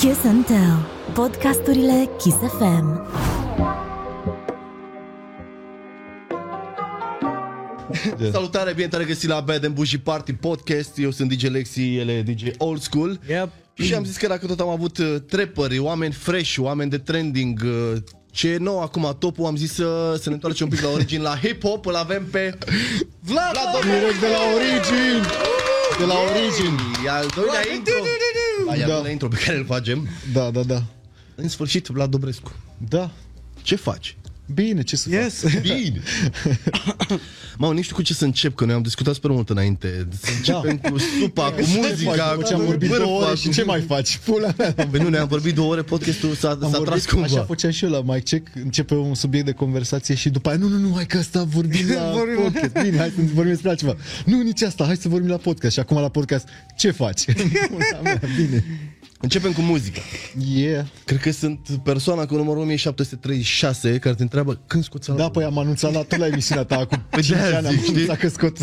Kiss and Tell. Podcasturile Kiss FM. Salutare, bine te-am regăsit la Bad and Bougie Party Podcast Eu sunt DJ Lexi, el e DJ Old School Yep. Și am zis că dacă tot am avut uh, trapperi, oameni fresh, oameni de trending uh, Ce e nou acum topul, am zis să, să ne întoarcem un pic la origine, la hip-hop Îl avem pe Vlad, Vlad Direct de la Origin! De la Origin! E al doilea intro Aia Da. al doilea intro pe care îl facem Da, da, da. În sfârșit, Vlad Dobrescu Da. Ce faci? Bine, ce să Yes. fac? Bine Mă, nici știu cu ce să încep, că noi am discutat super mult înainte Să începem cu supa, cu muzica, După ce am vorbit bârfa, două ore cu- și ce mai faci? Pula mea. Am venit, noi am vorbit două ore, podcastul s-a, Am s-a tras vorbit, cumva. așa făceam și eu la mic check, începe un subiect de conversație și după aia, nu, nu, nu, hai că asta vorbim la Vorbim- podcast. Bine, hai să vorbim despre altceva. Nu, nici asta, hai să vorbim la podcast. Și acum la podcast, ce faci? Pula mea, Bine. Începem cu muzica. Yeah. Cred că sunt persoana cu numărul 1736 care te întreabă când scoți Da, album. păi am anunțat la tot la emisiunea ta acum Păi 5 de-aia ani, am zic, știi? anunțat că scot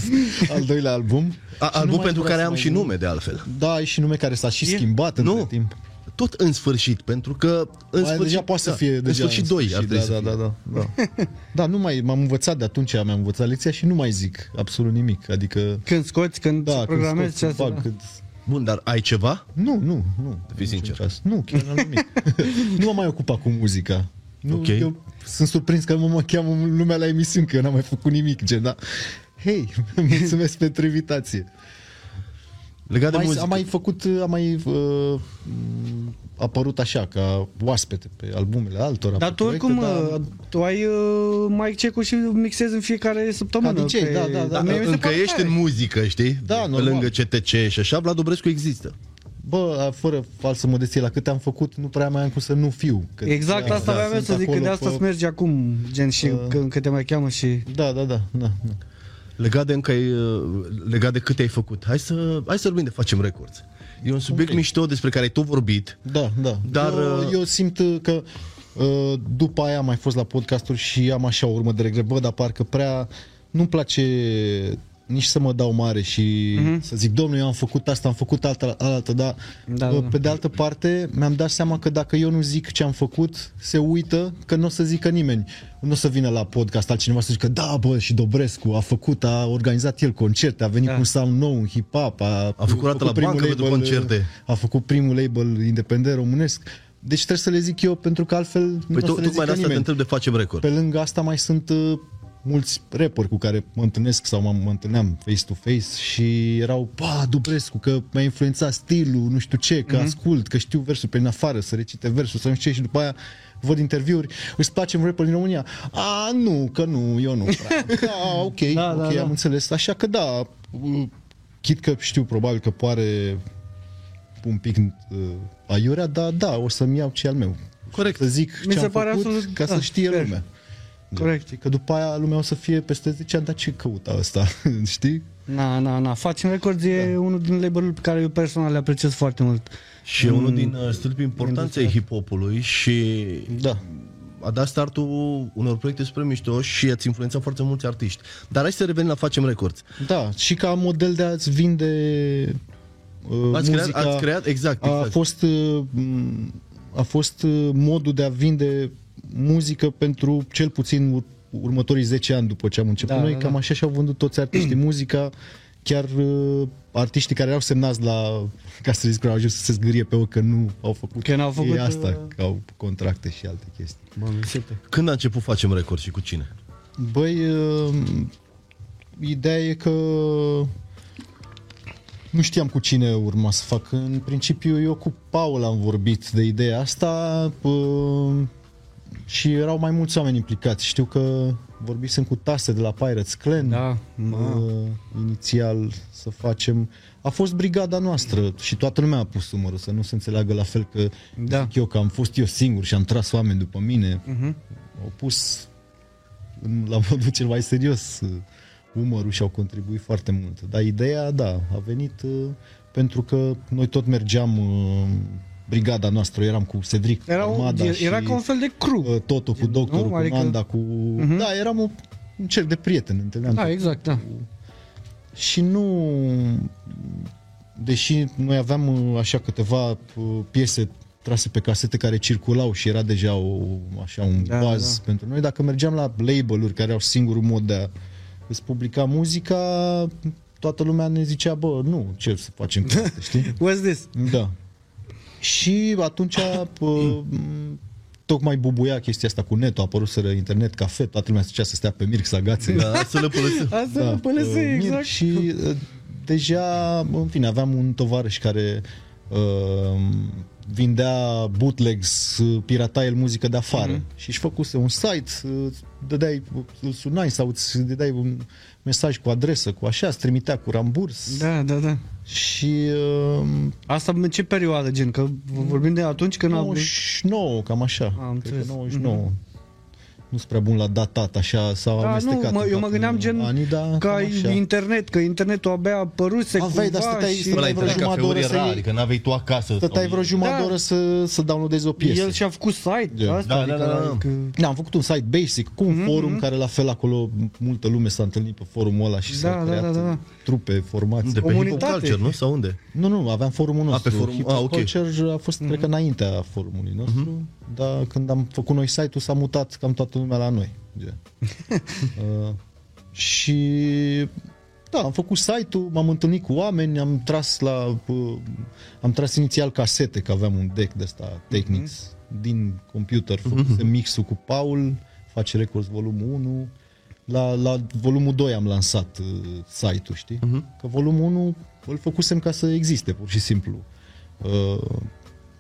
al doilea album. A, Și nu album mai pentru vreau care să am mai și zic. nume de altfel. Da, ai și nume care s-a și E- schimbat între Nu. timp. Tot în sfârșit, pentru că în Mai sfârșit, deja poate să da, fie în deja sfârșit 2 ar trebui da, să da, fie. da, da, da. da, nu mai m-am învățat de atunci, mi-am învățat lecția și nu mai zic absolut nimic. Adică Când scoți, când da, programezi când ce scot, asta. fac, când... Bun, dar ai ceva? Nu, nu, nu. Fii Niciun sincer. caz. Nu, chiar n-am nimic. nu mă mai ocupat cu muzica. Nu, Ok. Eu sunt surprins că mă, mă cheamă lumea la emisiuni, că eu n-am mai făcut nimic, gen, da. Hei, mulțumesc pentru invitație. Legat de Mai, muzică. am mai făcut, am mai uh, m, apărut așa, ca oaspete pe albumele altora. Dar pe tu oricum, proiecte, uh, tu ai uh, mic check-ul și mixezi în fiecare săptămână. Ca DJ, că da, e- da, da. mie mi se Încă pare ești tare. în muzică, știi? Da, Pe normal. lângă CTC și așa, Vlad Dobrescu există. Bă, a, fără falsă modestie, la câte am făcut, nu prea mai am cum să nu fiu. Că Exact da, asta da, aveam eu sunt să zic, că acolo de asta pe- îți mergi acum, gen, și Uh. când, când te mai cheamă și... Da, da, da, da. da. Legat de încă ai, uh, legat de câte ai făcut. Hai să, hai să vorbim de facem records. E un subiect Ok. mișto despre care ai tot vorbit. Da, da. Dar, eu, uh, eu simt uh, că uh, după aia am mai fost la podcasturi și am așa o urmă de regret. Bă, dar parcă prea nu-mi place nici să mă dau mare și Mhm. să zic, domnule, eu am făcut asta, am făcut alta, altă, dar Da, uh, da. pe de altă parte mi-am dat seama că dacă eu nu zic ce am făcut, se uită că nu o să zică nimeni. Nu o să vină la podcast altcineva să zică, da, bă, și Dobrescu a făcut, a organizat el concerte, a venit Da. cu un sound nou, un hip-hop, a, A făcut dată la primul bancă pentru label, concerte. a făcut primul label independent românesc. Deci trebuie să le zic eu, pentru că altfel nu Păi o tu, să le tocmai de zică asta te nimeni. întreb de facem record. Pe lângă asta mai sunt uh, mulți rapperi cu care mă întâlnesc sau mă, mă întâlneam face-to-face și erau, pa, Dubrescu, că mi-a influențat stilul, nu știu ce, că ascult, că știu versuri prin afară, să recite versuri, să nu știu ce și după aia văd interviuri, îți place un rapper din România? A, nu, că nu, eu nu prea. Da, ok, Da, da, ok, da. am înțeles. Așa că da, uh, chit că știu probabil că poare un pic uh, aiurea, dar da, o să-mi iau ce al meu. Corect. Să zic Mi ce se am pare făcut absolut- ca să da, știe fair. lumea. Corect. Știi? Că după aia lumea o să fie peste 10 ani, dar ce căuta asta? Știi? Na, na, na. Facem Records e unul din label pe care eu personal le apreciez foarte mult. Și e unul din uh, stâlpii importanței industria. hip-hopului și Da. a dat startul unor proiecte super mișto și ați influențat foarte mulți artiști. Dar hai să revenim la Facem Records. Da, și ca model de a-ți vinde uh, Ați creat, muzica, ați creat, exact, a exact. fost uh, m, a fost uh, modul de a vinde muzică pentru cel puțin ur- următorii 10 ani după ce am început Da, noi, da, cam da. așa și-au vândut toți artiștii muzica, chiar uh, artiștii care erau semnați la, ca să zic, au ajuns să se zgârie pe ochi că nu au făcut, Că n-au făcut, ei asta, uh, că au contracte și alte chestii. Mă, mi se pe. Când a început Facem Records și cu cine? Băi, uh, ideea e că nu știam cu cine urma să fac. În principiu, eu cu Paul am vorbit de ideea asta uh, și erau mai mulți oameni implicați. Știu că vorbisem cu Tase de la Pirates Clan. Da, mă. uh, inițial să facem... A fost brigada noastră și toată lumea a pus umărul, să nu se înțeleagă la fel că Da. zic eu că am fost eu singur și am tras oameni după mine. Mhm. Au pus în- la modul cel mai serios uh, umărul și au contribuit foarte mult. Dar ideea, da, a venit uh, pentru că noi tot mergeam uh, brigada noastră, eram cu Cedric, Era, un, Armada era și ca un fel de crew. uh, Totul cu doctorul, nu? cu Adică- Manda, cu... Da, eram un, un cerc de prieteni, întâlneam Da, cu- exact, da. și nu deși noi aveam uh, așa câteva uh, piese trase pe casete care circulau și era deja o, așa un Da, da, baz da. pentru noi. Dacă mergeam la label-uri care au singurul mod de a îți publica muzica, toată lumea ne zicea, bă, nu, ce să facem cu asta, știi? What's this? Da. Și atunci pă, m, tocmai bubuia chestia asta cu netul, a apărut internet, cafe, toată lumea zicea să stea pe Mirc, să agațe. Da, să le pălăsim. Asta Da, da, până uh, să Mirc exact. Și uh, deja, în fine, aveam un tovarăș care uh, vindea bootlegs, uh, pirata el muzică de afară Mhm. mm-hmm. și își făcuse un site, uh, dădeai, îl sunai sau îți dădeai un mesaj cu adresă, cu așa, îți trimitea cu ramburs Da, da, da. și uh, Asta în ce perioadă, gen? Că vorbim de atunci când am... 99, cam așa. Am Cred că înțeles. 99. Nu sunt prea bun la datat, așa, s-au Da, amestecat. nu, mă, în eu mă toate gândeam gen anii, dar ca cam așa. internet, că internetul abia apăruse Aveai, dar cumva stăteai- și... stăteai Ăla vreo internet jumătate de cafeuri oră să era, iei- adică n-aveai tu acasă. Stăteai vreo jumătate Da. de oră să, să downloadezi o piesă. El și-a făcut site, Da. asta, Da, adică, da, da, da. adică... Da, am făcut un site basic cu un mm-hmm. forum care la fel acolo multă lume s-a întâlnit pe forumul ăla și Da, s-au da, creat da, da, da. trupe, formații. De pe Hip Hop Comunitate. Culture, nu? Sau unde? Nu, nu, aveam forumul nostru. pe forum- Hip ah, Hop ok. Culture a fost, cred că, înaintea forumului nostru, dar când am făcut noi site-ul s-a mutat cam toată lumea la noi. gen. uh, și da, am făcut site-ul, m-am întâlnit cu oameni, am tras la uh, am tras inițial casete, că aveam un deck de ăsta Technics din computer, făcusem mixul cu Paul, face Records volumul 1. La, la volumul 2 am lansat uh, site-ul, știi? Că volumul 1 îl făcusem ca să existe, pur și simplu. Uh,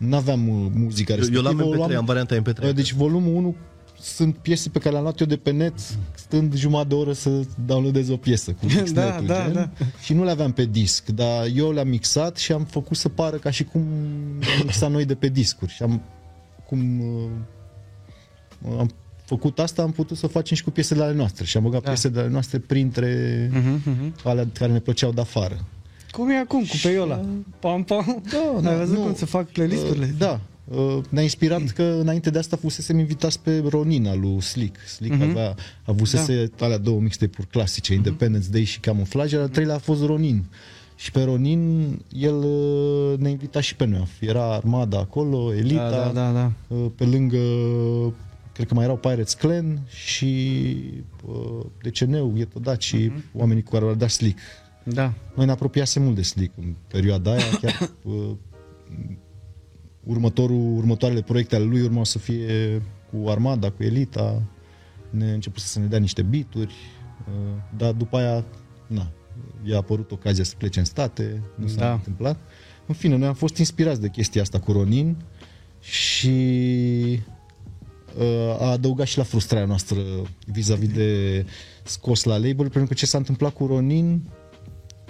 n-aveam uh, muzica Eu, respectivă. eu o l-am luam- MP3, am varianta MP3. Uh, Deci volumul 1 sunt piese pe care le-am luat eu de pe net stând jumătate de oră să downloadez o piesă cu Da, mixnetul, da, gen. da. Și nu le aveam pe disc, dar eu le-am mixat și am făcut să pară ca și cum am mixat noi de pe discuri. Și am cum uh, am făcut asta, am putut să facem și cu piesele ale noastre și am băgat Da. da. piesele ale noastre printre Mhm, mhm. alea care ne plăceau de afară. Cum e acum cu peiola? Pam, pam. Da, Ai văzut nu. cum se fac playlisturile? Uh, Da. Uh, Ne-a inspirat că înainte de asta fusesem invitați pe Ronin lui Slick. Slick Mhm. avea, avusese da. alea două mixtape-uri clasice, Independence Day și Camouflage, iar al treilea a fost Ronin. Și pe Ronin el uh, ne invita și pe noi. Era armada acolo, Elita, Da, da, da, da. uh, pe lângă cred că mai erau Pirates Clan și uh, DCN-ul, Ghetto Daci, Mhm. oamenii cu care au dat Slick. Da. Noi ne apropiasem mult de Slick în perioada aia, chiar uh, următorul, următoarele proiecte ale lui urmau să fie cu Armada, cu Elita, ne început să ne dea niște bituri, uh, dar după aia, na, i-a apărut ocazia să plece în state, nu s-a Da. întâmplat. În fine, noi am fost inspirați de chestia asta cu Ronin și uh, a adăugat și la frustrarea noastră vis-a-vis de scos la label, pentru că ce s-a întâmplat cu Ronin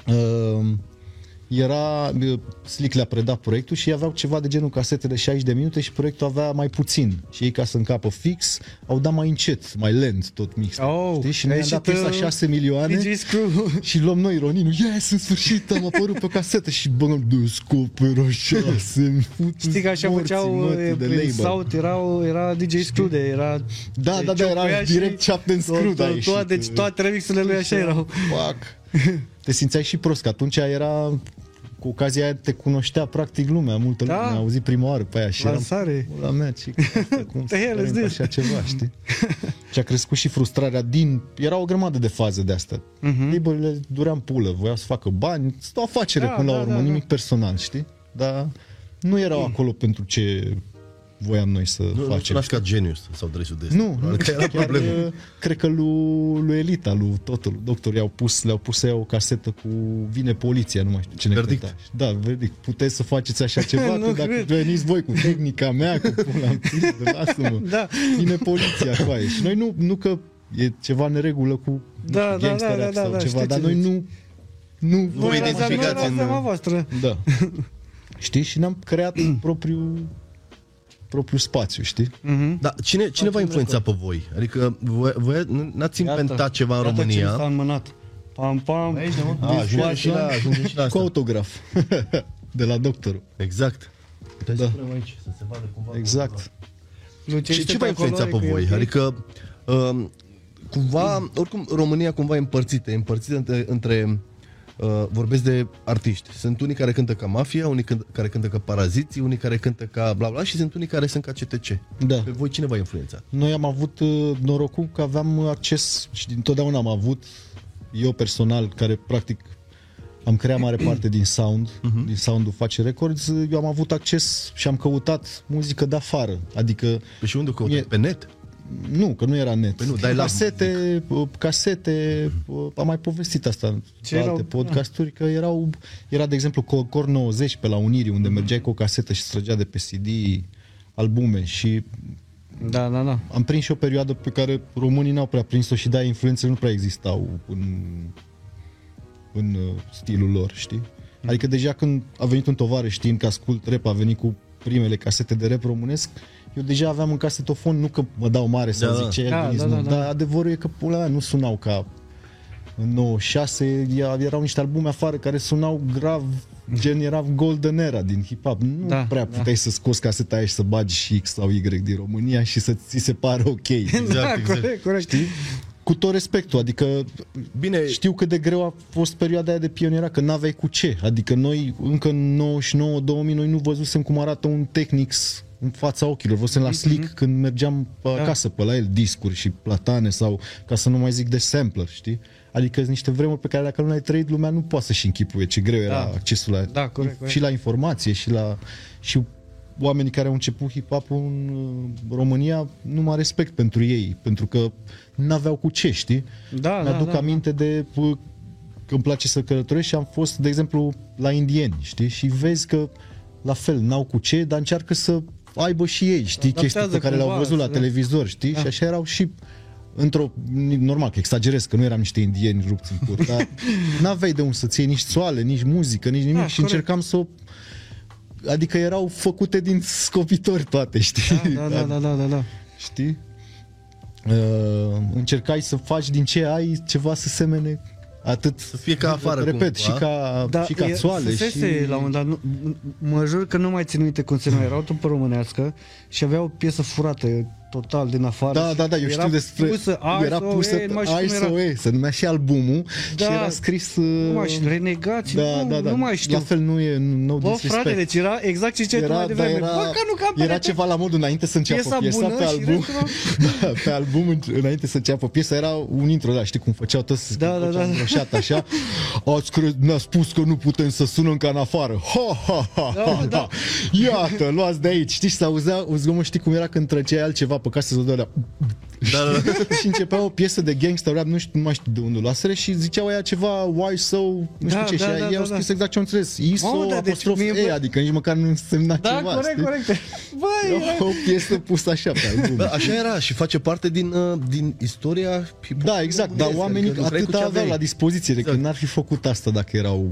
uh, era, uh, Slick le-a predat proiectul și ei aveau ceva de genul casete de 60 de minute și proiectul avea mai puțin. Și ei ca să încapă fix, au dat mai încet, mai lent tot mix. Oh, știi? Și noi ai am dat ieșit, piesa uh, 6 milioane DJ Screw. și luăm noi Roninul, yes, în sfârșit am apărut pe o casetă și băgăm descoperă șase Știi că așa morții, făceau mă, e, de prin label. South, era, era DJ Screw de era... Da, de da, da, era ciocăia direct și Captain Screw, to- da, a to- ieșit. toate, Deci toate remixurile lui așa erau. Fuck. Te simțeai și prost, că atunci era cu ocazia aia te cunoștea practic lumea, multă Da. lume a auzit prima oară pe aia și eram, Lansare. la mea, ce cum The hell să is trăim this? așa ceva, știi? și a crescut și frustrarea din... Era o grămadă de faze de astea. Mhm. Uh-huh. Label-urile duream pulă, voiau să facă bani, este o afacere Da, până la da, urmă, da, nimic da. personal, știi? Dar nu erau acolo pentru ce voiam noi să Nu, nu facem. sunați ca genius sau dresul de Nu, nu, Că era chiar, problemă. uh, cred că lui, lui Elita, lui totul, doctorii au pus, le-au pus să ia o casetă cu vine poliția, nu mai știu cine Verdict. cânta. Da, verdict. Puteți să faceți așa ceva, Nu că dacă cred. veniți voi cu tehnica mea, cu pula în piză, lasă-mă. Da. Vine poliția cu aia. Și noi nu, nu că e ceva neregulă cu Da, nu știu, da, gangster da, da, rap da, sau da, ceva, știu dar ce noi zici. nu nu, Nu vă Nu era identificați seama- nu în- era seama voastră. Da. Știți? Și ne-am creat propriul propriul spațiu, știi? Mhm. Da, cine, cine v-a influențat pe voi? Adică voi, voi n-ați inventat Iată, ceva în iată ce mi s-a România? înmânat. Pam, pam. A, ajungem și la, ajungem și la Cu asta. autograf de la doctorul. Exact. Puteți Da. să punem aici, să se vadă cumva. Exact. Luce Ce, este ce v-a pe acolo, influențat pe e voi? ok? Adică, um, cumva, oricum, România cumva e împărțită, e împărțită între, între Uh, vorbesc de artiști. Sunt unii care cântă ca mafia, unii cânt, care cântă ca paraziții, unii care cântă ca bla bla și sunt unii care sunt ca CTC. Da. Pe voi cine v-a influențat? Noi am avut uh, norocul că aveam acces și dintotdeauna am avut, eu personal, care practic am creat mare parte din sound, uh-huh. din soundul Face Records, eu am avut acces și am căutat muzică de afară. Adică, Păi și unde o căutați? E- Pe net? Nu, că nu era net. Păi nu, dai la casete, uh, casete, uh, am mai povestit asta în Ce alte erau? podcasturi, că erau, era de exemplu Co- Cor 90 pe la Unirii, unde mergeai cu o casetă și se trăgea de pe CD albume și Da, da, da. am prins și o perioadă pe care românii n-au prea prins-o și de influențele nu prea existau în, în uh, stilul lor, știi? Adică deja când a venit un tovarăș știind că ascult rap, a venit cu primele casete de rap românesc, eu deja aveam în casetofon, nu că mă dau mare să Da, zic da. ce e Da, algoritmul, da, da, da. dar adevărul e că pula mea, nu sunau ca în 96 ia- erau niște albume afară care sunau grav, gen era golden era din hip-hop. Nu Da, prea da. puteai să scoți caseta aia și să bagi și X sau Y din România și să ți se pară ok. Exact, da, exact. corect, corect. Știi? Cu tot respectul, adică Bine, știu cât de greu a fost perioada aia de pionierat, că n-aveai cu ce. Adică noi, încă în 99-2000, noi nu văzusem cum arată un Technics în fața ochilor. Văzusem la Slick când mergeam pe acasă pe la el, discuri și platane sau, ca să nu mai zic de sampler, știi? Adică sunt niște vremuri pe care dacă nu le-ai trăit, lumea nu poate să-și închipuie ce greu era Da. accesul la, Da, corect, corect. și la informație și la... Și oamenii care au început hip-hop în uh, România, nu mai respect pentru ei, pentru că n-aveau cu ce, știi? Da, Mi-aduc da, da, aminte de uh, că îmi place să călătoresc și am fost, de exemplu, la indieni, știi? Și vezi că la fel, n-au cu ce, dar încearcă să aibă și ei, știi, Adaptează chestii pe care le-au cumva, văzut la da. televizor, știi? Și așa erau și într-o, normal că exagerez, că nu eram niște indieni rupți în cur, dar n-aveai de unde să-ți iei nici țoale, nici muzică, nici nimic Da, și corect. încercam să o Adică erau făcute din scopitori toate, știi? Da, da, da, da, da, da. Știi? Uh, încercai să faci din ce ai ceva să semene atât Să fie ca afară repet, cumva. și ca, Da, și ca e- țoale fusese și... la un dat, nu, mă jur că nu mai țin minte cum se numea, erau tot pe românească și avea o piesă furată total din afară. Da, și da, da, eu era știu despre... Pusă era ISO, pusă e, nu mai știu cum era. ISOE, se numea și albumul Da. și era scris... Nu uh, mai știu, renegați, da, nu, da, da. nu mai știu. La fel nu e no Bă, disrespect. frate, deci era exact ce ziceai tu mai era, da, devreme. era, Bă, că nu capete. era ceva la modul înainte să înceapă Piesa piesa, bună pe și album. restul- da, pe album, înainte să înceapă piesa, era un intro, da, știi cum făceau toți, Da, cum da, făceau da. înroșat, așa. Ați cred, ne-a spus că nu putem să sunăm ca în afară. Ha, ha, ha, Da, ha, da. ha. Iată, luați de aici. Știi, și se auzea un zgomot, știi cum era când trăgeai altceva pe casă, se dădea Da, da, da. și începea o piesă de gangster rap, nu știu, nu mai știu de unde o luaseră și ziceau aia ceva why so, nu știu Da, ce, da, și da, ei au da, scris da. exact ce am înțeles. ISO, Mamă, da, deci apostrof mie E, vă- adică nici măcar nu însemna Da, ceva, corect, știi? corect. Băi, Era o piesă pusă așa pe album. Bă, așa era și face parte din, uh, din istoria hip-hop Da, exact, dar oamenii adică lucrai cu atât ce aveau aveai. la dispoziție, exact. că n-ar fi făcut asta dacă erau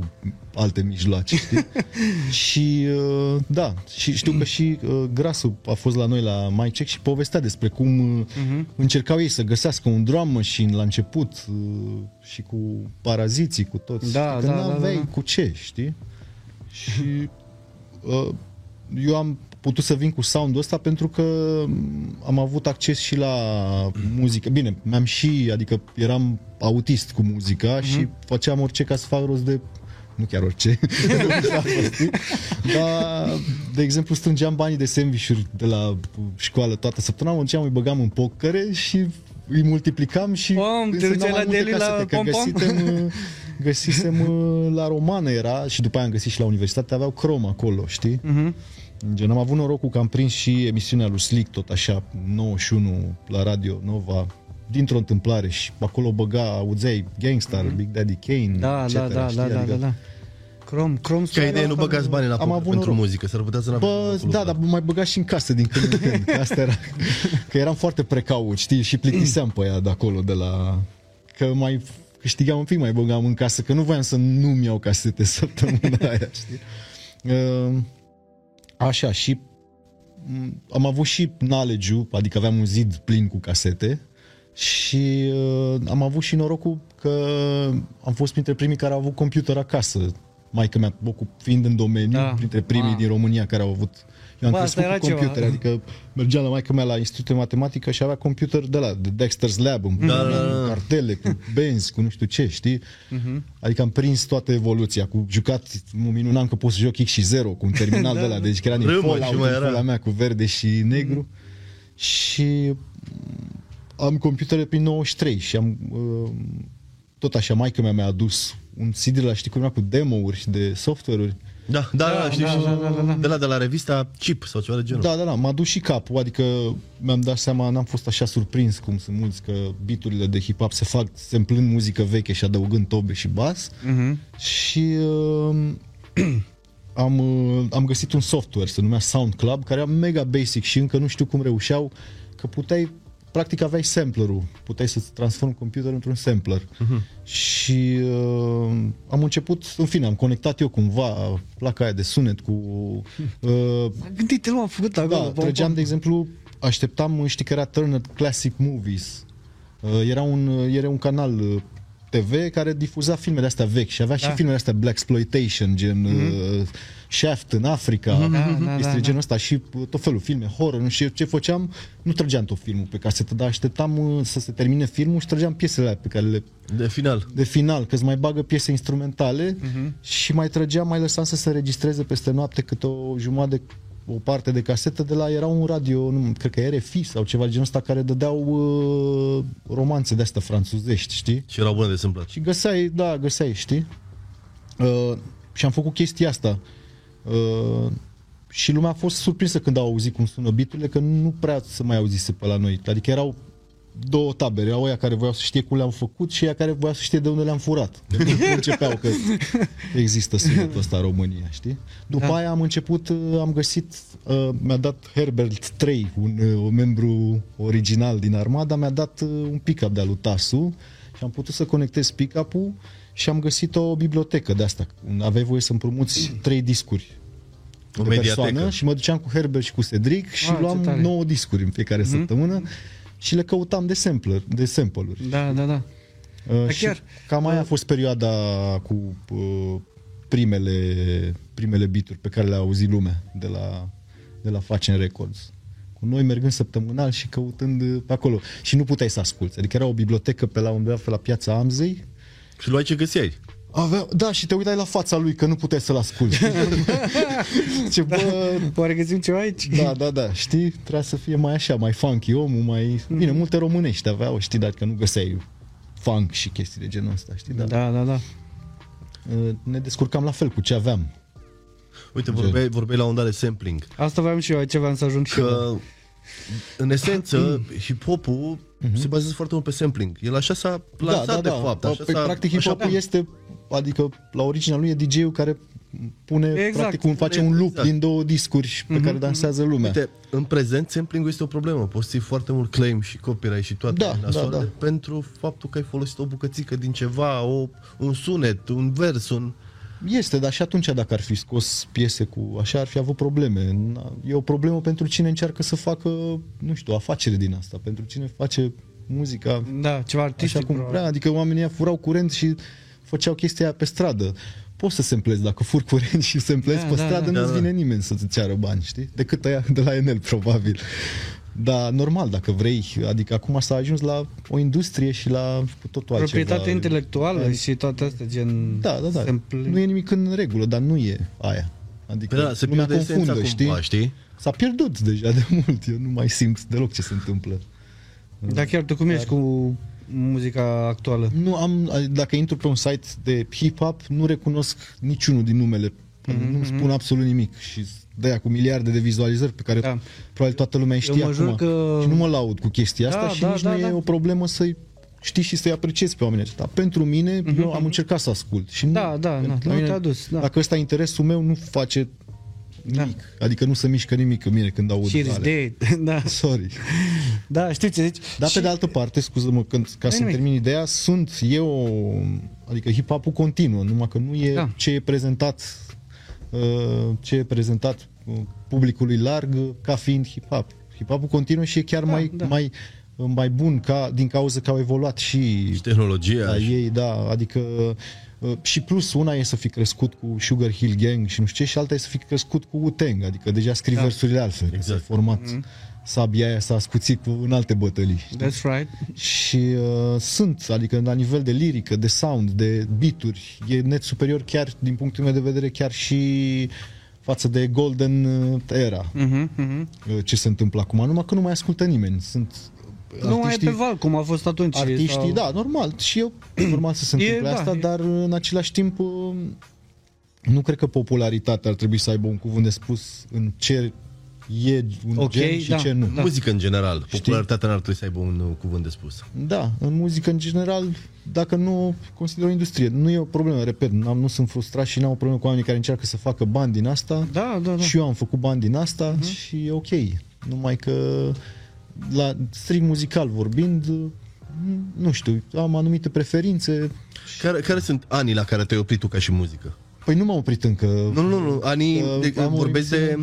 alte mijloace, știi? și uh, da, și știu că și uh, Grasu a fost la noi la My Check și povestea despre cum uh, Mhm. încercau ei să găsească un drum machine la început uh, și cu paraziții, cu toți. Da, că da, da, n-aveai da, da. cu ce, știi? Și uh, eu am putut să vin cu sound-ul ăsta pentru că am avut acces și la muzică. Bine, mi-am și, adică eram autist cu muzica Mhm. mm-hmm. și făceam orice ca să fac rost de nu chiar orice, dar, de exemplu, strângeam banii de sandvișuri de la școală toată săptămâna, mă duceam, îi băgam în pocăre și îi multiplicam și Pom, te însemnau duceai mai la multe deli la casete, că pom-pom? găsitem, uh, găsisem uh, la romană era și după aia am găsit și la universitate, aveau crom acolo, știi? Mhm. Gen, am avut norocul că am prins și emisiunea lui Slick, tot așa, 91 la Radio Nova, dintr-o întâmplare și acolo băga, auzeai Gangstar, Big Daddy Kane, Mhm. Da, etc., da, da, știi? da, da, Adică- da, da. Crom, Crom Ca idee nu băgați bani la Am poker avut pentru noroc. muzică, s-ar putea să n Bă, da, dar mai băga și în casă din când în când, că asta era, că eram foarte precaut, știi, și plictiseam pe ea de acolo, de la, că mai câștigam un pic, mai băgam în casă, că nu voiam să nu-mi iau casete săptămâna aia, știi. Uh, Așa, și m, am avut și knowledge adică aveam un zid plin cu casete și uh, am avut și norocul că am fost printre primii care au avut computer acasă. Maica mea, ocup, fiind în domeniu, Da. da. printre primii Ma. din România care au avut eu am Bă, asta crescut cu era ceva. computere, adică mergeam la maica mea la institut de matematică și avea computer de la, de Dexter's Lab, în Da, da, da. cu cartele, cu benzi, cu nu știu ce, știi? Mhm. Adică am prins toată evoluția, cu jucat, mă minunam că pot să joc X și 0 cu un terminal de la, deci că era din Râmă și Fallout, mai în era. pula mea cu verde și negru. Și mm, am computere prin 93 și am uh, tot așa, maica mea mi-a adus un CD la știi cum era cu demo-uri și de software-uri. Da, da, da, Da, știu, da, știu. da, da, da. De la, de la revista Chip sau ceva de genul. Da, da, da, m-a dus și capul, adică mi-am dat seama, n-am fost așa surprins cum sunt mulți că biturile de hip-hop se fac semplând muzică veche și adăugând tobe și bas Mhm. și uh, am, uh, am găsit un software, se numea Sound Club, care era mega basic și încă nu știu cum reușeau, că puteai, practic aveai samplerul, puteai să-ți transformi computerul într-un sampler. Uh-huh. Și uh, am început, în fine, am conectat eu cumva placa aia de sunet cu... Uh, Gândite-l, m-am făcut acolo. da, trăgeam, de exemplu, așteptam, știi că era Turner Classic Movies. Uh, Era un, era un canal uh, TV care difuza filme de astea vechi și avea și Da. filme de astea Black Exploitation, gen uh, Shaft în Africa, Da, da, este da, genul ăsta și uh, tot felul, filme, horror, nu știu ce făceam, nu trăgeam tot filmul pe casetă, dar așteptam uh, să se termine filmul și trăgeam piesele alea pe care le De final. de final, că îți mai bagă piese instrumentale uh-huh. și mai trăgeam, mai lăsam să se registreze peste noapte câte o jumătate de o parte de casetă de la, era un radio, nu, cred că RFI sau ceva de genul ăsta, care dădeau uh, romanțe de astea franțuzești, știi? Și erau bune de sâmblat. Și găseai, da, găseai, știi? Uh, și am făcut chestia asta. Uh, și lumea a fost surprinsă când au auzit cum sună biturile, că nu prea se mai auzise pe la noi. Adică erau două tabere, erau oia care voiau să știe cum le-am făcut și ea care voiau să știe de unde le-am furat. De când începeau că există sunetul ăsta în România, știi? După Da. aia am început, uh, am găsit, uh, mi-a dat Herbert 3, un, uh, un membru original din armada, mi-a dat uh, un pick-up de-a lui Tasu și am putut să conectez pick-up-ul și am găsit o bibliotecă de asta. Aveai voie să împrumuți trei discuri O de mediatecă. persoană și mă duceam cu Herbert și cu Cedric și Ah, ce luam tare. 9 discuri în fiecare săptămână și le căutam de sampler, de sample-uri. Da, da, da. Uh, Da, și chiar. cam aia a fost perioada cu uh, primele, primele bituri pe care le-a auzit lumea de la, de la Facem Records. Cu noi mergând săptămânal și căutând uh, pe acolo. Și nu puteai să asculți. Adică era o bibliotecă pe la undeva pe la piața Amzei. Și luai ce găseai. Avea, da, și te uitai la fața lui că nu puteai să-l asculti. Ce bă, Poate găsim ceva aici? da, da, da, știi? Trebuia să fie mai așa, mai funky omul, mai... Bine, multe românești aveau, știi, dar că nu găseai funk și chestii de genul ăsta, știi? Dar Da, da, da. uh, ne descurcam la fel cu ce aveam. Uite, vorbeai, vorbeai la un dat de sampling. Asta voiam și eu, ce vreau să ajung și eu. Că, în esență, hip-hopul se bazează foarte mult pe sampling. El așa s-a lansat, de fapt. Așa Păi, s-a, practic, așa- hip-hopul este, adică, la originea lui e DJ-ul care pune, Exact. practic, un, face un loop Exact. din două discuri pe care dansează lumea. Uite, în prezent, sampling este o problemă. Poți să ții foarte mult claim și copyright și toate Da, nasoale da, da. pentru faptul că ai folosit o bucățică din ceva, o, un sunet, un vers, un... Este, dar și atunci dacă ar fi scos piese cu așa, ar fi avut probleme. Na- E o problemă pentru cine încearcă să facă, nu știu, afacere din asta, pentru cine face muzica Da, ceva artistic. așa cum probabil. vrea, adică oamenii ăia furau curent și făceau chestia aia pe stradă. Poți să semplezi, dacă furi curent și semplezi Da, pe da, stradă, da. nu-ți Da, da. vine nimeni să-ți ceară bani, știi? Decât aia de la Enel, probabil. Dar normal, dacă vrei, adică acum s-a ajuns la o industrie și la cu totul altceva. Proprietate intelectuală și toate astea, gen... Da, da, da. sample- Nu e nimic în regulă, dar nu e aia. Adică Păi da, se lumea pierde esența cumva, știi? S-a pierdut deja de mult, eu nu mai simt deloc ce se întâmplă. Dar chiar tu cum ești cu muzica actuală? Nu am, dacă intru pe un site de hip-hop, nu recunosc niciunul din numele. Mm-hmm. Nu spun absolut nimic și de aia cu miliarde de vizualizări pe care Da. da. probabil toată lumea îi Eu știe mă jur acum. că- Și nu mă laud cu chestia asta Da, și da, nici da, nu e da. o problemă să-i știi și să-i apreciezi pe oamenii aceștia. Pentru mine, mm-hmm. eu am încercat să ascult. Și nu, Da, da, da, la nu mine, te-a dus, da. Dacă ăsta e interesul meu, nu face nimic. Da. Adică nu se mișcă nimic în mine când aud Cheers alea. Day, da. Sorry. Da, știți ce zici? Dar Și- pe de altă parte, scuză-mă, când, ca să nimic. termin ideea, sunt eu, adică hip-hop-ul continuă, numai că nu e Da. ce e prezentat uh, ce e prezentat uh, publicului larg uh, ca fiind hip-hop. Hip-hopul continuă și e chiar Da, mai, da. mai mai bun ca, din cauza că au evoluat și Și tehnologia. la și... ei, da, adică Uh, și plus una e să fi crescut cu Sugar Hill Gang și nu știu ce și alta e să fi crescut cu Wu-Tang, adică deja scrii Da. versurile altfel, exact. Exact. s-a format sabia aia s-a scuțit cu, în alte bătălii. știi? That's right. Și uh, sunt, adică la nivel de lirică, de sound, de beaturi, e net superior chiar din punctul meu de vedere chiar și față de Golden uh, Era, Mhm, mhm. uh, ce se întâmplă acum, numai că nu mai ascultă nimeni. Sunt Nu mai e pe val, cum a fost atunci. artiștii, sau- da, normal, și eu normal să se E, întâmple da, asta, e- dar în același timp uh, nu cred că popularitatea ar trebui să aibă un cuvânt de spus în ce e un Ok, gen și da, ce nu. da. Muzică în general. Popularitatea n-ar trebui să aibă un uh, cuvânt de spus. Da, în muzică în general, dacă nu consider o industrie, nu e o problemă, repet, n-am, nu sunt frustrat și n-am o problemă cu oamenii care încearcă să facă bani din asta. Da, da, da. Și eu am făcut bani din asta uh-huh. și e ok. Numai că la strict muzical vorbind, nu știu, am anumite preferințe. Care, care sunt anii la care te-ai oprit tu ca și muzică? Păi nu m-am oprit încă. Nu, nu, nu, anii, Uh, de, am o vorbesc de,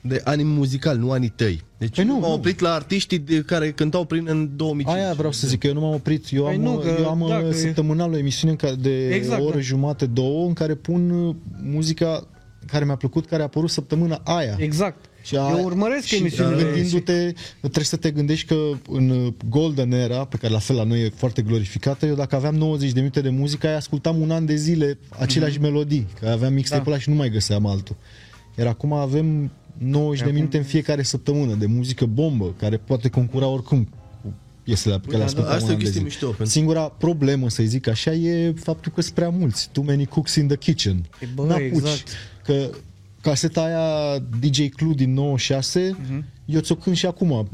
de anii muzicali, nu anii tăi. Deci Păi nu, m-am nu. oprit la artiștii de care cântau prin în 2005. Aia vreau să zic, că eu nu m-am oprit. Eu Păi am, nu, că eu am dacă e- săptămânal o emisiune în care- de Exact, o oră da. jumate, două, în care pun uh, muzica care mi-a plăcut, care a apărut săptămâna aia. Exact. Și a- Eu urmăresc și emisiunile. gândindu-te, trebuie să te gândești că în uh, Golden Era, pe care la fel la noi e foarte glorificată, eu dacă aveam 90 de minute de muzică, aia ascultam un an de zile aceleași melodii, că aveam mixtape-ul ăla și nu mai găseam altul. Iar acum avem 90 de Acum- minute în fiecare săptămână de muzică bombă, care poate concura oricum cu piesele pe care le da, ascultam asta un e o an de chestie zile. mișto, pentru- Singura problemă, să zic așa, e faptul că sunt prea mulți. Too many cooks in the kitchen. E, bă, N-apuci. exact. Că caseta aia DJ Clue din 96, Mhm. eu ți-o cânt și acum.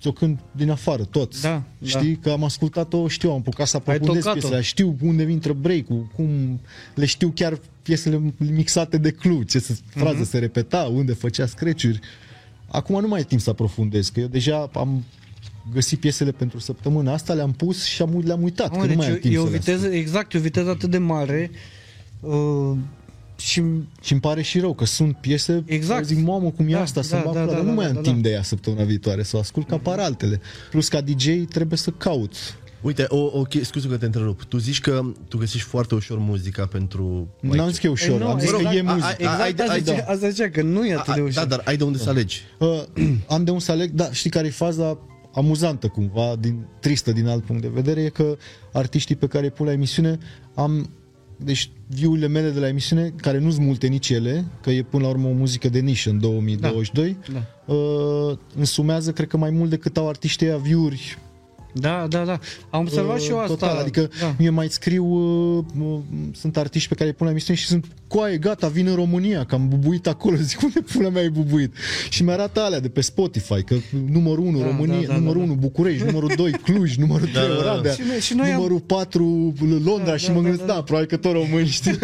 Ți-o cânt din afară, tot. Da, Știi? Că am ascultat-o, știu, am apucat să Ai aprofundez tocat-o. piesele, știu unde intră break-ul, cum le știu chiar piesele mixate de Clue, ce se, frază Mhm. se repeta, unde făcea scratch Acum nu mai e timp să aprofundez, că eu deja am găsit piesele pentru săptămâna asta, le-am pus și am, le-am uitat, Mă, că nu deci mai am e, timp e o să le viteză, ascult. exact, e o viteză atât de mare uh, și Și îmi pare și rău că sunt piese Exact. care zic, mamă, cum e Da, asta, da, să mă da, da, da, dar da, nu mai da, am da, timp da. de ea săptămâna viitoare, să o ascult ca apar altele. Plus ca DJ trebuie să caut. Uite, o, o, che- scuze că te întrerup. Tu zici că tu găsești foarte ușor muzica pentru... N-am zis că e ușor, Păi nu, am zis exact, că e a- a- muzică. a- ai Exact, de- asta ai zicea, de- asta zicea, că nu e A, atât de a, ușor. da, dar ai de unde să alegi. Uh, am de un să aleg, da, știi care e faza amuzantă cumva, din, tristă din alt punct de vedere, e că artiștii pe care îi pun la emisiune am deci view-urile mele de la emisiune, care nu sunt multe nici ele, că e până la urmă o muzică de nișă în 2022, Da. uh, însumează, cred că mai mult decât au artiștii ăia view-uri Da, da, da. Am observat și eu asta. Total, adică da. mie mai scriu, uh, uh, sunt artiști pe care îi pun la emisiune și sunt coaie, gata, vin în România, că am bubuit acolo, zic, unde pula mea ai bubuit? Și mi-arată alea de pe Spotify, că numărul 1 Da, România, da, da, numărul da, da. 1 București, numărul 2 Cluj, numărul 3 Da, da, da. Oradea, Și noi- și noi am- numărul 4 Londra Da, și da, mă da, gândesc, da, da, da. probabil că tot români, știi?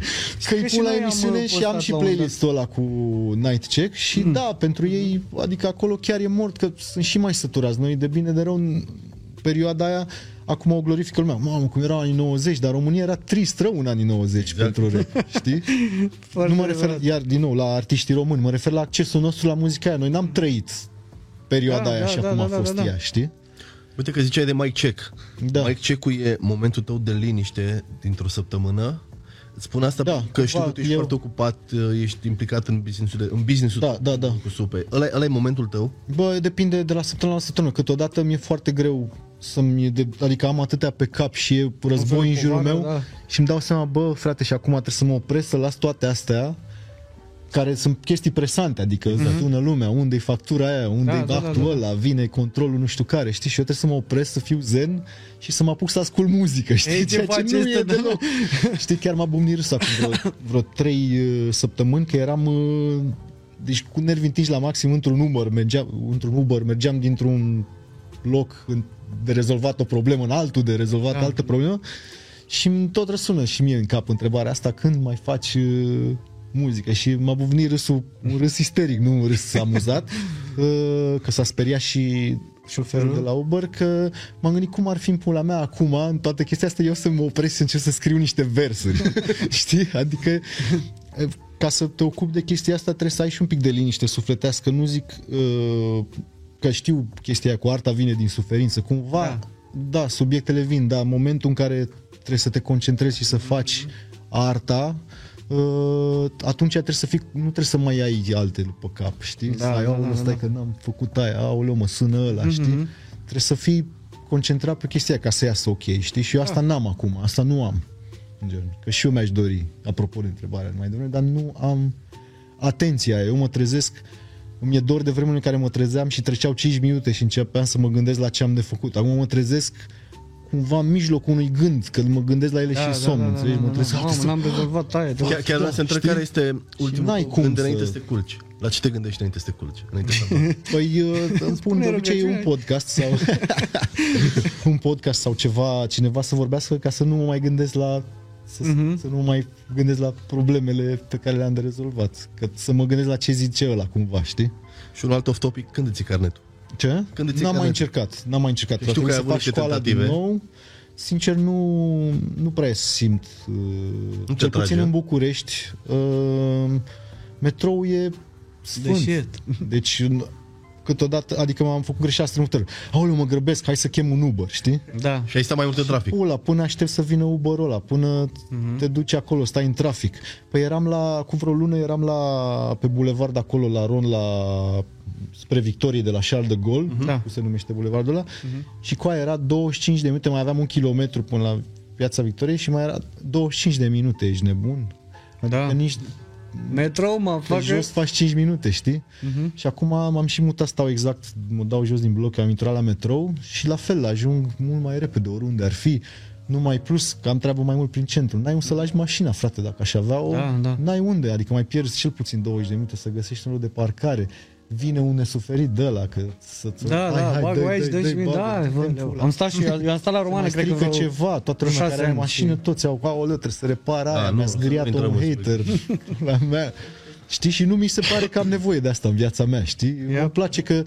că îi și pun la noi am, emisiune uh, și am postat și la un dat. playlistul ăla cu Night Check și Hmm. da, pentru ei, adică acolo chiar e mort, că sunt și mai săturați. Noi de bine de rău în perioada aia, acum o glorifică lumea. Mamă, cum erau anii 90, dar România era trist rău în anii 90 Exact. pentru rap, știi? Foarte nu mă refer, adevărat. iar din nou, la artiștii români, mă refer la accesul nostru la muzica aia. Noi n-am trăit perioada Da, aia da, așa da, cum da, a da, fost da, da. ea, știi? Uite că ziceai de mic check. Da. Mic check-ul e momentul tău de liniște dintr-o săptămână. Îți spun asta Da, pentru că știu că cumva tu ești eu- foarte ocupat, ești implicat în business-ul, în business-ul Da, tău da, da. cu supe. Ăla, ăla e momentul tău? Bă, depinde de la săptămână la săptămână. Câteodată mi-e foarte greu să-mi... De, adică am atâtea pe cap și e război în jurul povară, meu da. și îmi dau seama, bă, frate, și acum trebuie să mă opresc, să las toate astea care sunt chestii presante, adică mm-hmm. îți adună lumea, unde-i factura aia, unde-i Mhm. Da, da, actul da, da. ăla, vine controlul nu știu care, știi? Și eu trebuie să mă opresc, să fiu zen și să mă apuc să ascult muzică, știi? Ei, ce Ceea ce faci nu este, e da. deloc. știi, chiar m-a bumnit râsul acum vreo, vreo trei uh, săptămâni că eram... uh, Deci cu nervi întinși la maxim într-un Uber, mergeam, într-un Uber, mergeam dintr-un loc în- de rezolvat o problemă în altul, de rezolvat Da. altă problemă și îmi tot răsună și mie în cap întrebarea asta, când mai faci uh, muzică și m-a buvnit râsul, un râs isteric, nu un râs amuzat, uh, că s-a speriat și șoferul de la Uber, că m-am gândit cum ar fi în pula mea acum, în toată chestia asta, eu să mă opresc și să încep să scriu niște versuri. Știi? Adică uh, ca să te ocupi de chestia asta trebuie să ai și un pic de liniște sufletească, nu zic uh, că știu chestia aia cu arta vine din suferință, cumva Da. da, subiectele vin, dar momentul în care trebuie să te concentrezi și să faci arta, uh, atunci trebuie să fii, nu trebuie să mai ai alte pe cap, știi? Da, să ai, da, "Aoleu, da, da, stai da. că n-am făcut aia, aoleu, mă sună ăla, știi? Trebuie să fii concentrat pe chestia ca să iasă ok, știi? Și eu asta n-am acum, asta nu am. Gen, că și eu mi-aș dori, apropo de întrebarea mai devreme, dar nu am atenția aia. Eu mă trezesc, îmi e dor de vremurile în care mă trezeam și treceau 5 minute și începeam să mă gândesc la ce am de făcut. Acum mă trezesc cumva în mijlocul unui gând, că mă gândesc la ele și somn, înțelegi? Mă trezesc, Mamă, "Ah, trebuie n-am rezolvat aia. Chiar, chiar vreau să întreb știi? care este ultimul n-ai tău cum gând să- înainte să te culci. La ce te gândești înainte să te culci? Înainte să dormi? Păi uh, îmi pun de obicei un rugăciune. podcast sau un podcast sau ceva, cineva să vorbească ca să nu mă mai gândesc la să, Mhm. să nu mă mai gândesc la problemele pe care le-am de rezolvat. Că să mă gândesc la ce zice ăla cumva, știi? și un alt off-topic, când îți iei carnetul? Ce? Când îți iei n-am mai carnetul? încercat, n-am mai încercat. Știu Știu că că ai să avut fac niște școala din tentative. nou. Sincer, nu, nu prea simt. Uh, te cel puțin atrage? în București, uh, metrou e sfânt. shit. Deci, în- câteodată, adică m-am făcut greșeală strămutări. Aoleu, mă grăbesc, hai să chem un Uber, știi? Da. Și ai stat mai mult în trafic. Pula, până aștept să vină Uber-ul ăla, până Mhm. te duci acolo, stai în trafic. Păi eram la, cu vreo lună eram la, pe bulevard acolo, la Ron, la spre Victorie de la Charles de Gaulle, Da. cum se numește bulevardul ăla, și cu aia era 25 de minute, mai aveam un kilometru până la Piața Victoriei și mai era 25 de minute, ești nebun? Adică Da. nici Metro, mă, pe fac jos faci 5 minute, știi? Mhm. Și acum m-am și mutat, stau exact, mă dau jos din bloc, am intrat la metrou și la fel, ajung mult mai repede oriunde ar fi. Numai plus că am treabă mai mult prin centru. N-ai unde să lași mașina, frate, dacă aș avea o... Da, da. N-ai unde, adică mai pierzi cel puțin 20 de minute să găsești un loc de parcare. Vine un nesuferit de ăla, că să-ți... Da, da, bag aici, dă și mie, da, bă, am stat și eu, eu am stat la Romane, mai cred că strică vreo... ceva, toată vreo lumea șase care are ani, mașină, știi. toți au, aoleu, trebuie să repar aia, Da, mi-a nu, să zgâriat nu un intrăm în hater la mea. Știi, și nu mi se pare că am nevoie de asta în viața mea, știi? Ia. Îmi place că,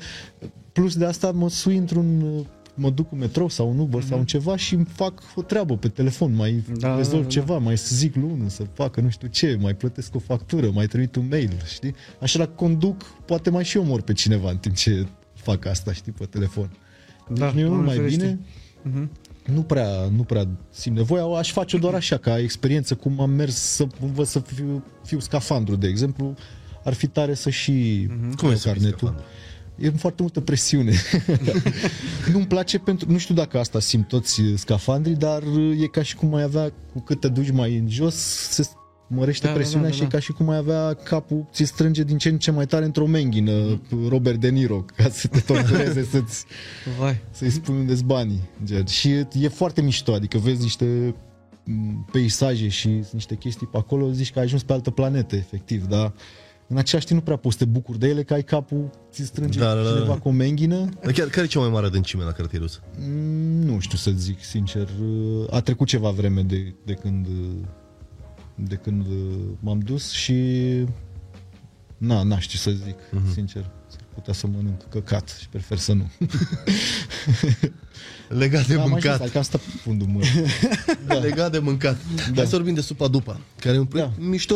plus de asta, mă sui într-un mă duc cu metrou sau un Uber sau în ceva și îmi fac o treabă pe telefon, mai Mhm. Da, da, rezolv da, da, da. ceva, mai zic lui unul să facă nu știu ce, mai plătesc o factură, mai trimit un mail, știi? Așa dacă conduc, poate mai și omor pe cineva în timp ce fac asta, știi, pe telefon. Da, Deci nu e mult Doamne mai ferește. bine, nu prea, nu prea simt nevoia, aș face doar așa, ca experiență, cum am mers să învăț să fiu, fiu scafandru, de exemplu, ar fi tare să și Cum iau e să fii scafandru? E foarte multă presiune. Nu-mi place pentru... Nu știu dacă asta simt toți uh, scafandrii, dar uh, e ca și cum ai avea, cu cât te duci mai în jos, se mărește Da, da, presiunea da, da, și e da. ca și cum ai avea capul, ți strânge din ce în ce mai tare într-o menghină Mhm. Robert De Niro, ca să te tortureze, să-ți Vai. să-i spui unde banii. Gen. Și e foarte mișto, adică vezi niște m, peisaje și niște chestii pe acolo, zici că ai ajuns pe altă planetă, efectiv, dar în același timp nu prea poți să te bucuri de ele, că ai capul, ți strânge Da, da, da. cineva cu o menghină. Dar chiar, care e cea mai mare adâncime la care te-ai dus? Mm, Nu știu să zic, sincer. A trecut ceva vreme de, de când de când m-am dus și na, n-aș știu să zic, Mhm. sincer. S-ar putea să mănânc căcat și prefer să nu. Legat de Da, am ajuns, mâncat. adică am stat pe fundul mâinii. Da. Legat de mâncat. Da. Hai să vorbim de supa dupa, care e un proiect Da. mișto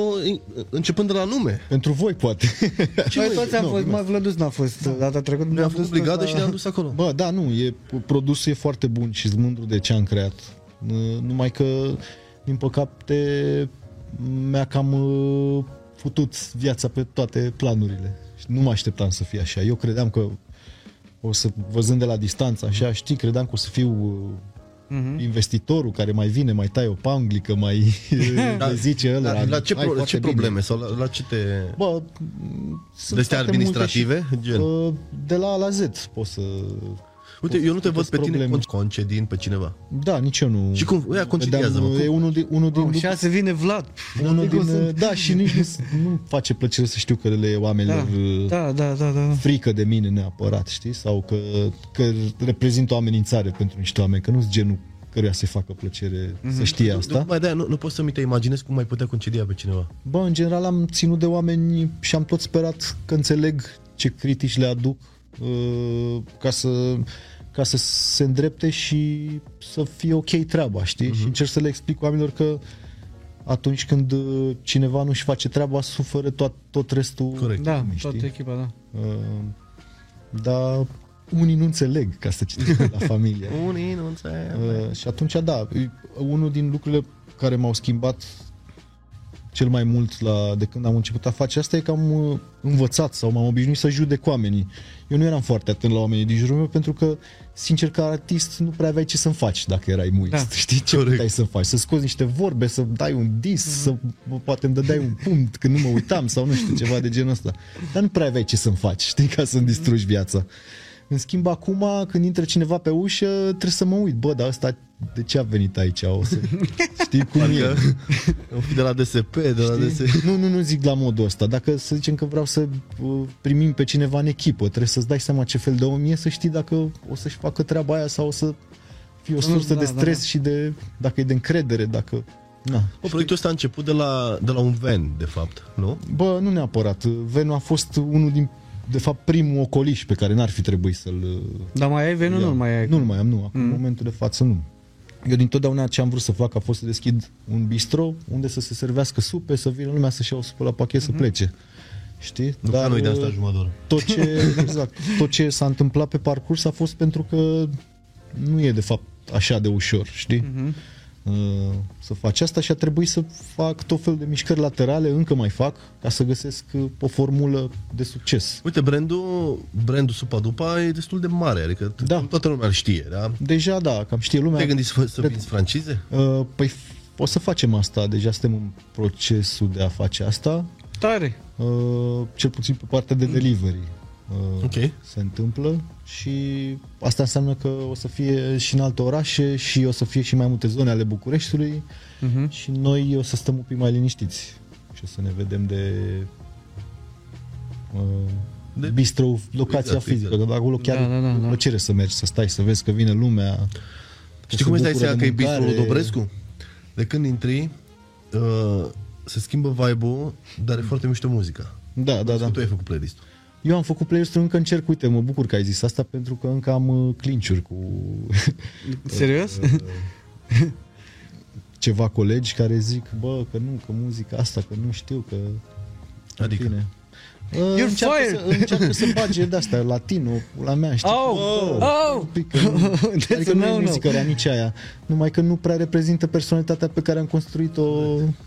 începând de la nume. Pentru voi, poate. Noi toți am nu, fost, nu. mă, Vlădus n-a fost data trecută. Noi am făcut dus brigadă la- și ne-am dus acolo. Bă, da, nu, e, produsul e foarte bun și sunt mândru de ce am creat. Uh, Numai că, din păcate, mi-a cam uh, futut viața pe toate planurile. Și nu mă așteptam să fie așa. Eu credeam că o să, văzând de la distanță, așa, știi, credeam că o să fiu uh, Mhm. investitorul care mai vine, mai taie o panglică, mai Da. le zice ăla. La, la ce, "Hai, pro, foarte ce bine." probleme sau la, la ce te... Bă, sunt De astea foarte multe administrative? Și, Gen. uh, de la A la Z poți să... Uite, eu nu te văd Sunt pe tine probleme. con- concedind pe cineva. Da, nici eu nu. Și cum- ea concediază-mă, Vedeam, cum? E unul din, unul din, Oh, și azi vine Vlad. unul Adică din sunt- da, și nici nu, nu face plăcere să știu că le oamenilor Da, da. da, da, da. da. frică de mine neapărat, știi? Sau că, că reprezint o amenințare pentru niște oameni, că nu sunt genul căruia să-i facă plăcere Mhm. să știe Nu, asta. mai de nu, nu poți să mi te imaginezi cum mai putea concedia pe cineva. Bă, în general am ținut de oameni și am tot sperat că înțeleg ce critici le aduc uh, ca să ca să se îndrepte și să fie ok treaba, știi? Mhm. Uh-huh. Și încerc să le explic oamenilor că atunci când uh, cineva nu-și face treaba, suferă tot, tot restul Corect. Da, lumii, toată știi? echipa, da. Uh, dar unii nu înțeleg, ca să citesc la familie. Unii nu înțeleg. Uh, și atunci, da, e- unul din lucrurile care m-au schimbat cel mai mult la, de când am început a face asta e că am uh, învățat sau m-am obișnuit să judec oamenii. Eu nu eram foarte atent la oamenii din jurul meu pentru că, sincer, ca artist nu prea aveai ce să-mi faci dacă erai muist. Da. Știi ce Corect. puteai să faci? Să scoți niște vorbe, să dai un dis, să poate îmi dădeai un punct când nu mă uitam sau nu știu, ceva de genul ăsta. Dar nu prea aveai ce să-mi faci, știi, ca să-mi distrugi viața. În schimb, acum, când intră cineva pe ușă, trebuie să mă uit. Bă, dar ăsta de ce a venit aici? O să... Știi cum e? Parcă o fi de la DSP, de la DSP. Nu, nu, nu zic la modul ăsta. Dacă să zicem că vreau să uh, primim pe cineva în echipă, trebuie să-ți dai seama ce fel de om e, să știi dacă o să-și facă treaba aia sau o să fie o sursă da, de da, stres da. și de, dacă e de încredere, dacă... Na. Bă, proiectul ăsta a început de la, de la un van, de fapt, nu? Bă, nu neapărat. Venul a fost unul din, de fapt, primul ocoliș pe care n-ar fi trebuit să-l... Dar mai ai venul, iau. nu mai ai. Nu-l mai am, nu. Acum, în momentul de față, nu. Eu din totdeauna ce am vrut să fac a fost să deschid un bistro unde să se servească supe, să vină lumea să-și ia o supă la pachet să plece. Știi? Nu Dar, noi de uh, asta jumătate de oră. tot ce, exact, tot ce s-a întâmplat pe parcurs a fost pentru că nu e de fapt așa de ușor, știi? Mhm. Uh, să faci asta și a trebuit să fac tot felul de mișcări laterale, încă mai fac, ca să găsesc uh, o formulă de succes. Uite, brandul, brandul Supa Dupa e destul de mare, adică Da. toată lumea îl știe, da? Deja, da, cam știe lumea. Te-ai gândit să, să Cred- vinzi francize? Uh, păi f- o să facem asta, deja suntem în procesul de a face asta, Tare. uh, cel puțin pe partea de delivery. Uh, Ok. se întâmplă și asta înseamnă că o să fie și în alte orașe și o să fie și mai multe zone ale Bucureștiului Mhm. și noi o să stăm un pic mai liniștiți și o să ne vedem de, uh, De- de bistro, locația Exact, fizică, exact. că acolo chiar Da, da, da, e o da. plăcere să mergi, să stai, să vezi că vine lumea. că Știi se cum îți dai bucură seama de că e mâncare. bistrul Dobrescu? De când intri, uh, se schimbă vibe-ul, dar e foarte mișto muzica. Da, da, da. Tu ai făcut playlist-ul. Eu am făcut playlist încă încerc, uite, mă bucur că ai zis asta pentru că încă am uh, clinciuri cu Serios? ceva colegi care zic, bă, că nu, că muzica asta, că nu știu, că... în Adică? Fine. Uh, You're încearcă, fired! să, încearcă să bage de asta, latino, la mea, știi? Oh! Bă, Oh! un pic, că nu, That's adică a nu e no-no. muzică rea nici aia, numai că nu prea reprezintă personalitatea pe care am construit-o...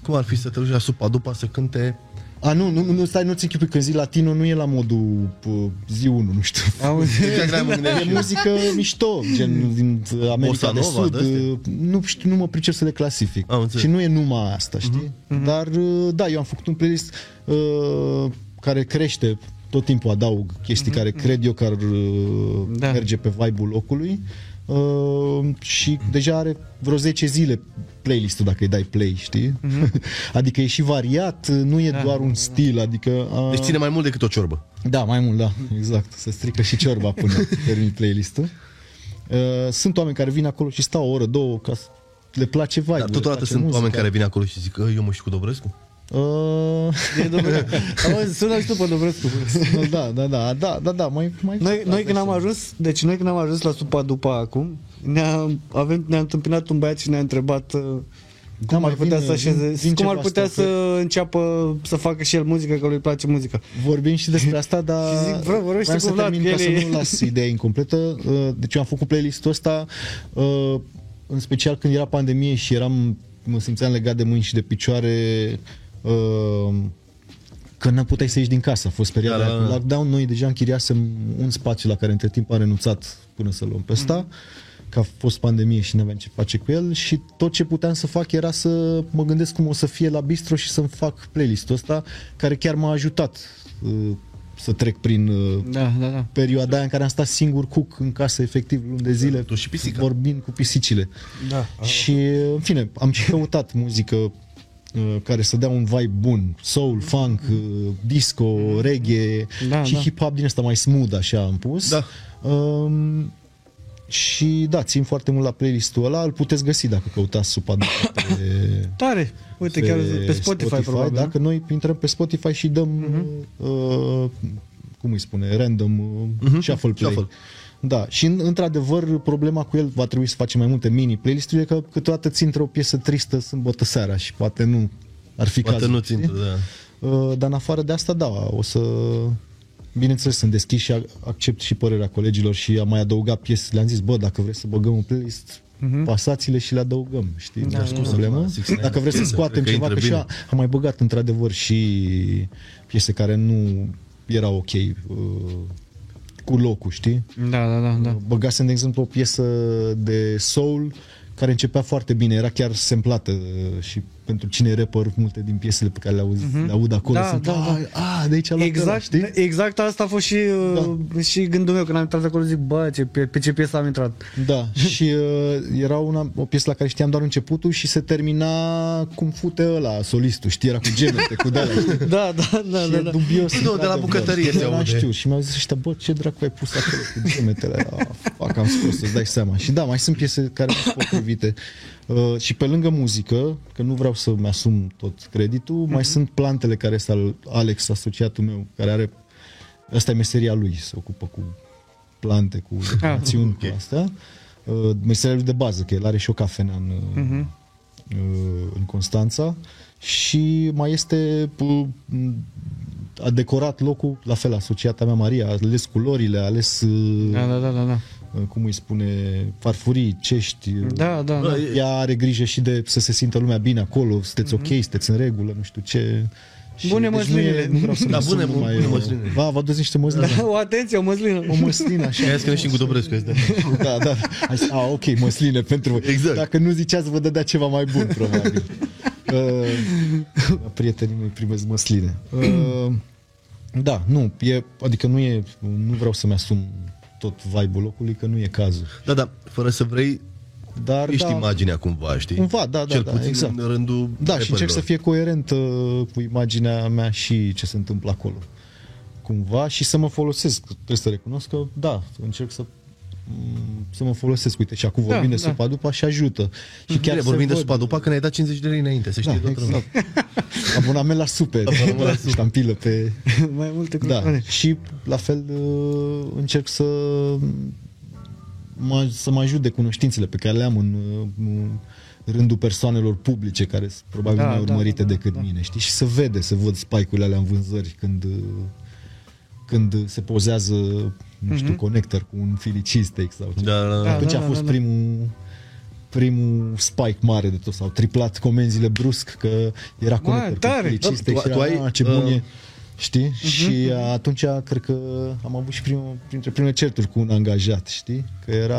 Cum ar fi să te duci la Supa Dupa să cânte A, nu, nu, nu stai, nu-ți închipui, când zic latino nu e la modul uh, zi 1, nu știu. Auzi? Exact de-aia mă gândeam E și eu. muzică mișto, gen din America Bossa de nova, Sud. de-astea? uh, Nu știu, nu mă pricep să le clasific. Am înțeles. și nu e numai asta, știi? Dar, uh, da, eu am făcut un playlist uh, care crește, tot timpul adaug chestii care cred eu că ar uh, Da. merge pe vibe-ul locului. Uh, și deja are vreo 10 zile playlistul dacă îi dai play, știi? adică e și variat, nu e Da. doar un stil, adică... Uh, Deci ține mai mult decât o ciorbă. da, mai mult, da, exact. Se strică și ciorba până termin playlistul. Uh, sunt oameni care vin acolo și stau o oră, două, ca să le place vibe Dar totodată sunt oameni care vin acolo și zic, "Ă, eu mă știu cu Dobrescu? Uh, E Dobrescu. Auzi, sună și tu pe Dobrescu. da, da, da, da, da, da, mai, mai Noi, noi când am ajuns, deci noi când am ajuns la supa după acum, ne-a, avem, ne-a întâmpinat un băiat și ne-a întrebat uh, cum mai ar putea vine- să așeze, vin- vin cum ar ceva putea stafuri. să înceapă să facă și el muzică, că lui place muzica. Vorbim și despre asta, dar Și zic, bă, vorbește vreau cu să Vlad, termin că ca el să e- nu las ideea incompletă. Uh, Deci eu am făcut playlistul ăsta uh, în special când era pandemie și eram, mă simțeam legat de mâini și de picioare uh, că nu puteai să ieși din casă. A fost perioada Da, da, da, da. lockdown. Noi deja închiriasem un spațiu la care între timp am renunțat până să luăm pe ăsta. Că a fost pandemie și nu aveam ce face cu el și tot ce puteam să fac era să mă gândesc cum o să fie la bistro și să-mi fac playlistul ăsta care chiar m-a ajutat uh, să trec prin uh, Da, da, da. perioada aia în care am stat singur cuc în casă efectiv luni de zile Tu și pisica. vorbind cu pisicile. Da. Și, în fine, am și căutat muzică uh, care să dea un vibe bun. Soul, funk, uh, disco, reggae Da, și da. hip-hop din ăsta mai smooth, așa am pus. Da. Um, și da, țin foarte mult la playlistul ăla, îl puteți găsi dacă căutați supa de pe, Tare. Uite, chiar pe Spotify, probabil. da? Dacă noi intrăm pe Spotify și dăm, uh, cum îi spune, random uh, shuffle play. Shuffle. Da, și în- într-adevăr problema cu el va trebui să facem mai multe mini playlist-uri, e că câteodată ți intră o piesă tristă sâmbătă seara și poate nu ar fi Poate cazul. nu țin, știi? da. Uh, Dar în afară de asta, da, o să bineînțeles, sunt deschis și a- accept și părerea colegilor și am mai adăugat piese. Le-am zis, bă, dacă vreți să băgăm un playlist, pasați-le și le adăugăm, știi? Da, scuză, problemă. da, Six Nine. Dacă vreți să scoatem Cred că ceva, intră că și bine. a- am mai băgat într-adevăr și piese care nu erau ok uh, cu locul, știi? Da, da, da, da. Băgasem, de exemplu, o piesă de soul care începea foarte bine, era chiar semplată uh, și pentru cine e rapper, multe din piesele pe care le, auzi, le aud acolo Da, sunt, da, "Ah, ah, de aici a luat ăla", Exact, știi? exact asta a fost și, da. și gândul meu când am intrat acolo, zic, bă, ce, pe, pe ce piesă am intrat. Da, și uh, era una, o piesă la care știam doar începutul și se termina cum fute ăla, solistul, știi, era cu gemete, cu de Da, da, da, și da, e da. dubios. Nu, de la într-adevăr. bucătărie se Da, aude. știu. Și mi-au zis ăștia, bă, ce dracu ai pus acolo cu gemetele? Ah, fac, am scos, să-ți dai seama. Și da, mai sunt piese care nu sunt potrivite. Uh, și pe lângă muzică, că nu vreau să-mi asum tot creditul, mai sunt plantele care este al Alex, asociatul meu, care are, asta e meseria lui, se ocupă cu plante, cu națiuni, cu astea. Uh, meseria lui de bază, că el are și o cafenea în, uh, în Constanța și mai este uh, a decorat locul, la fel asociata mea Maria, a ales culorile, a ales uh, Da, da, da, da, da. Cum îi spune, farfurii, cești. Da, da, da. Bă, Ea are grijă și de să se simtă lumea bine acolo, sunteți ok, sunteți în regulă, nu știu ce. Și Bune deci nu, măslinele. e, nu vreau să Da, mă bune, sun bune mai, măsline. Va, vă aduceți niște măsline. O atenție, o măslină. O măslină, așa. Aia scrie și în Gudobrescu este. Da, da. Hai, să- a, ok, măsline pentru voi. Exact. Dacă nu ziceați, vă dădea ceva mai bun, probabil. Uh, prietenii mei primesc măsline. Uh, da, nu, e, adică nu e, nu vreau să-mi asum tot vibe-ul locului, că nu e cazul. Da, da, fără să vrei, Dar, ești da, imaginea cumva, știi? Cumva, da, da, Cel da, puțin exact. în rândul Da, și încerc rapperilor. să fie coerent uh, cu imaginea mea și ce se întâmplă acolo. Cumva și să mă folosesc. Trebuie să recunosc că, da, încerc să m, să mă folosesc. Uite, și acum Da, vorbim de da. supa după și ajută. Și Bine, se vorbim de văd- supa după că ne-ai dat 50 de lei înainte, să știi Da, toată lumea. exact. Abonament la supe. Abonament la supe. Ștampilă pe... Mai multe Da, controle. și la fel uh, încerc să mă, să mă ajut de cunoștințele pe care le am în, uh, în rândul persoanelor publice care sunt probabil Da, mai da, urmărite da, da, decât da. mine, știi? Și să vede, să văd spike-urile alea în vânzări când uh, când se pozează, nu știu, connector cu un filicistec sau ce. Da, da, da. Mhm. Da, Atunci a da, fost da, da. primul primul spike mare de tot, s-au triplat comenzile brusc că era connector cu tare! filicistec Da, și tu- tu era, ai, "Ah, ce bun uh, e. Știi? Și atunci cred că am avut și primul, printre primele certuri cu un angajat, știi? Că era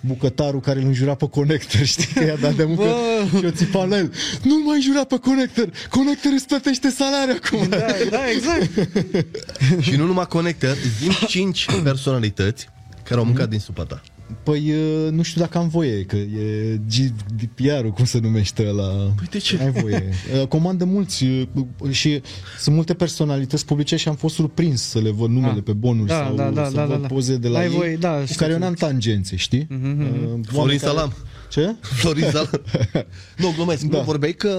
bucătarul care îl înjura pe conector, știi? Că i-a dat de muncă Bă! și o țipa la el. Nu mai înjura pe conector! Conector îți plătește salariul acum! Da, da, exact. Și nu numai connector, zim 5 personalități care au mâncat din supa ta. Păi uh, nu știu dacă am voie, că e GDPR-ul, cum se numește la. Păi de ce? Ai voie. Uh, Comandă mulți uh, și sunt multe personalități publice și am fost surprins să le văd numele Ah. pe bonuri Da, sau da, da, să da, văd da, da. poze de la Ai ei voie, da, cu știu care eu ce n-am tangențe, știi? Uh, oameni Florin care- Salam. Ce? Florin Salam. nu, glumesc. Da. Da. Vorbeai că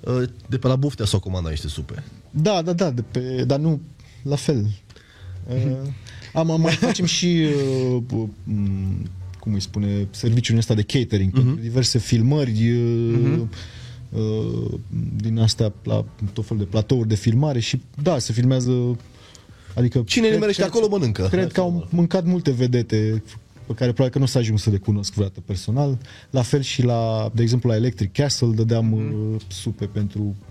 uh, de pe la buftea s-au comandat niște supe. Da, da, da, de pe, dar nu la fel. Uh, am, am mai facem și uh, uh, m, cum îi spune, serviciul ăsta de catering uh-huh. pentru diverse filmări uh, uh, din astea la tot fel de platouri de filmare și da, se filmează adică Cine nimerește acolo mănâncă. Cred că au mâncat multe vedete pe care probabil că nu o să ajung să le cunosc vreodată personal. La fel și la, de exemplu, la Electric Castle dădeam uh, supe pentru uh,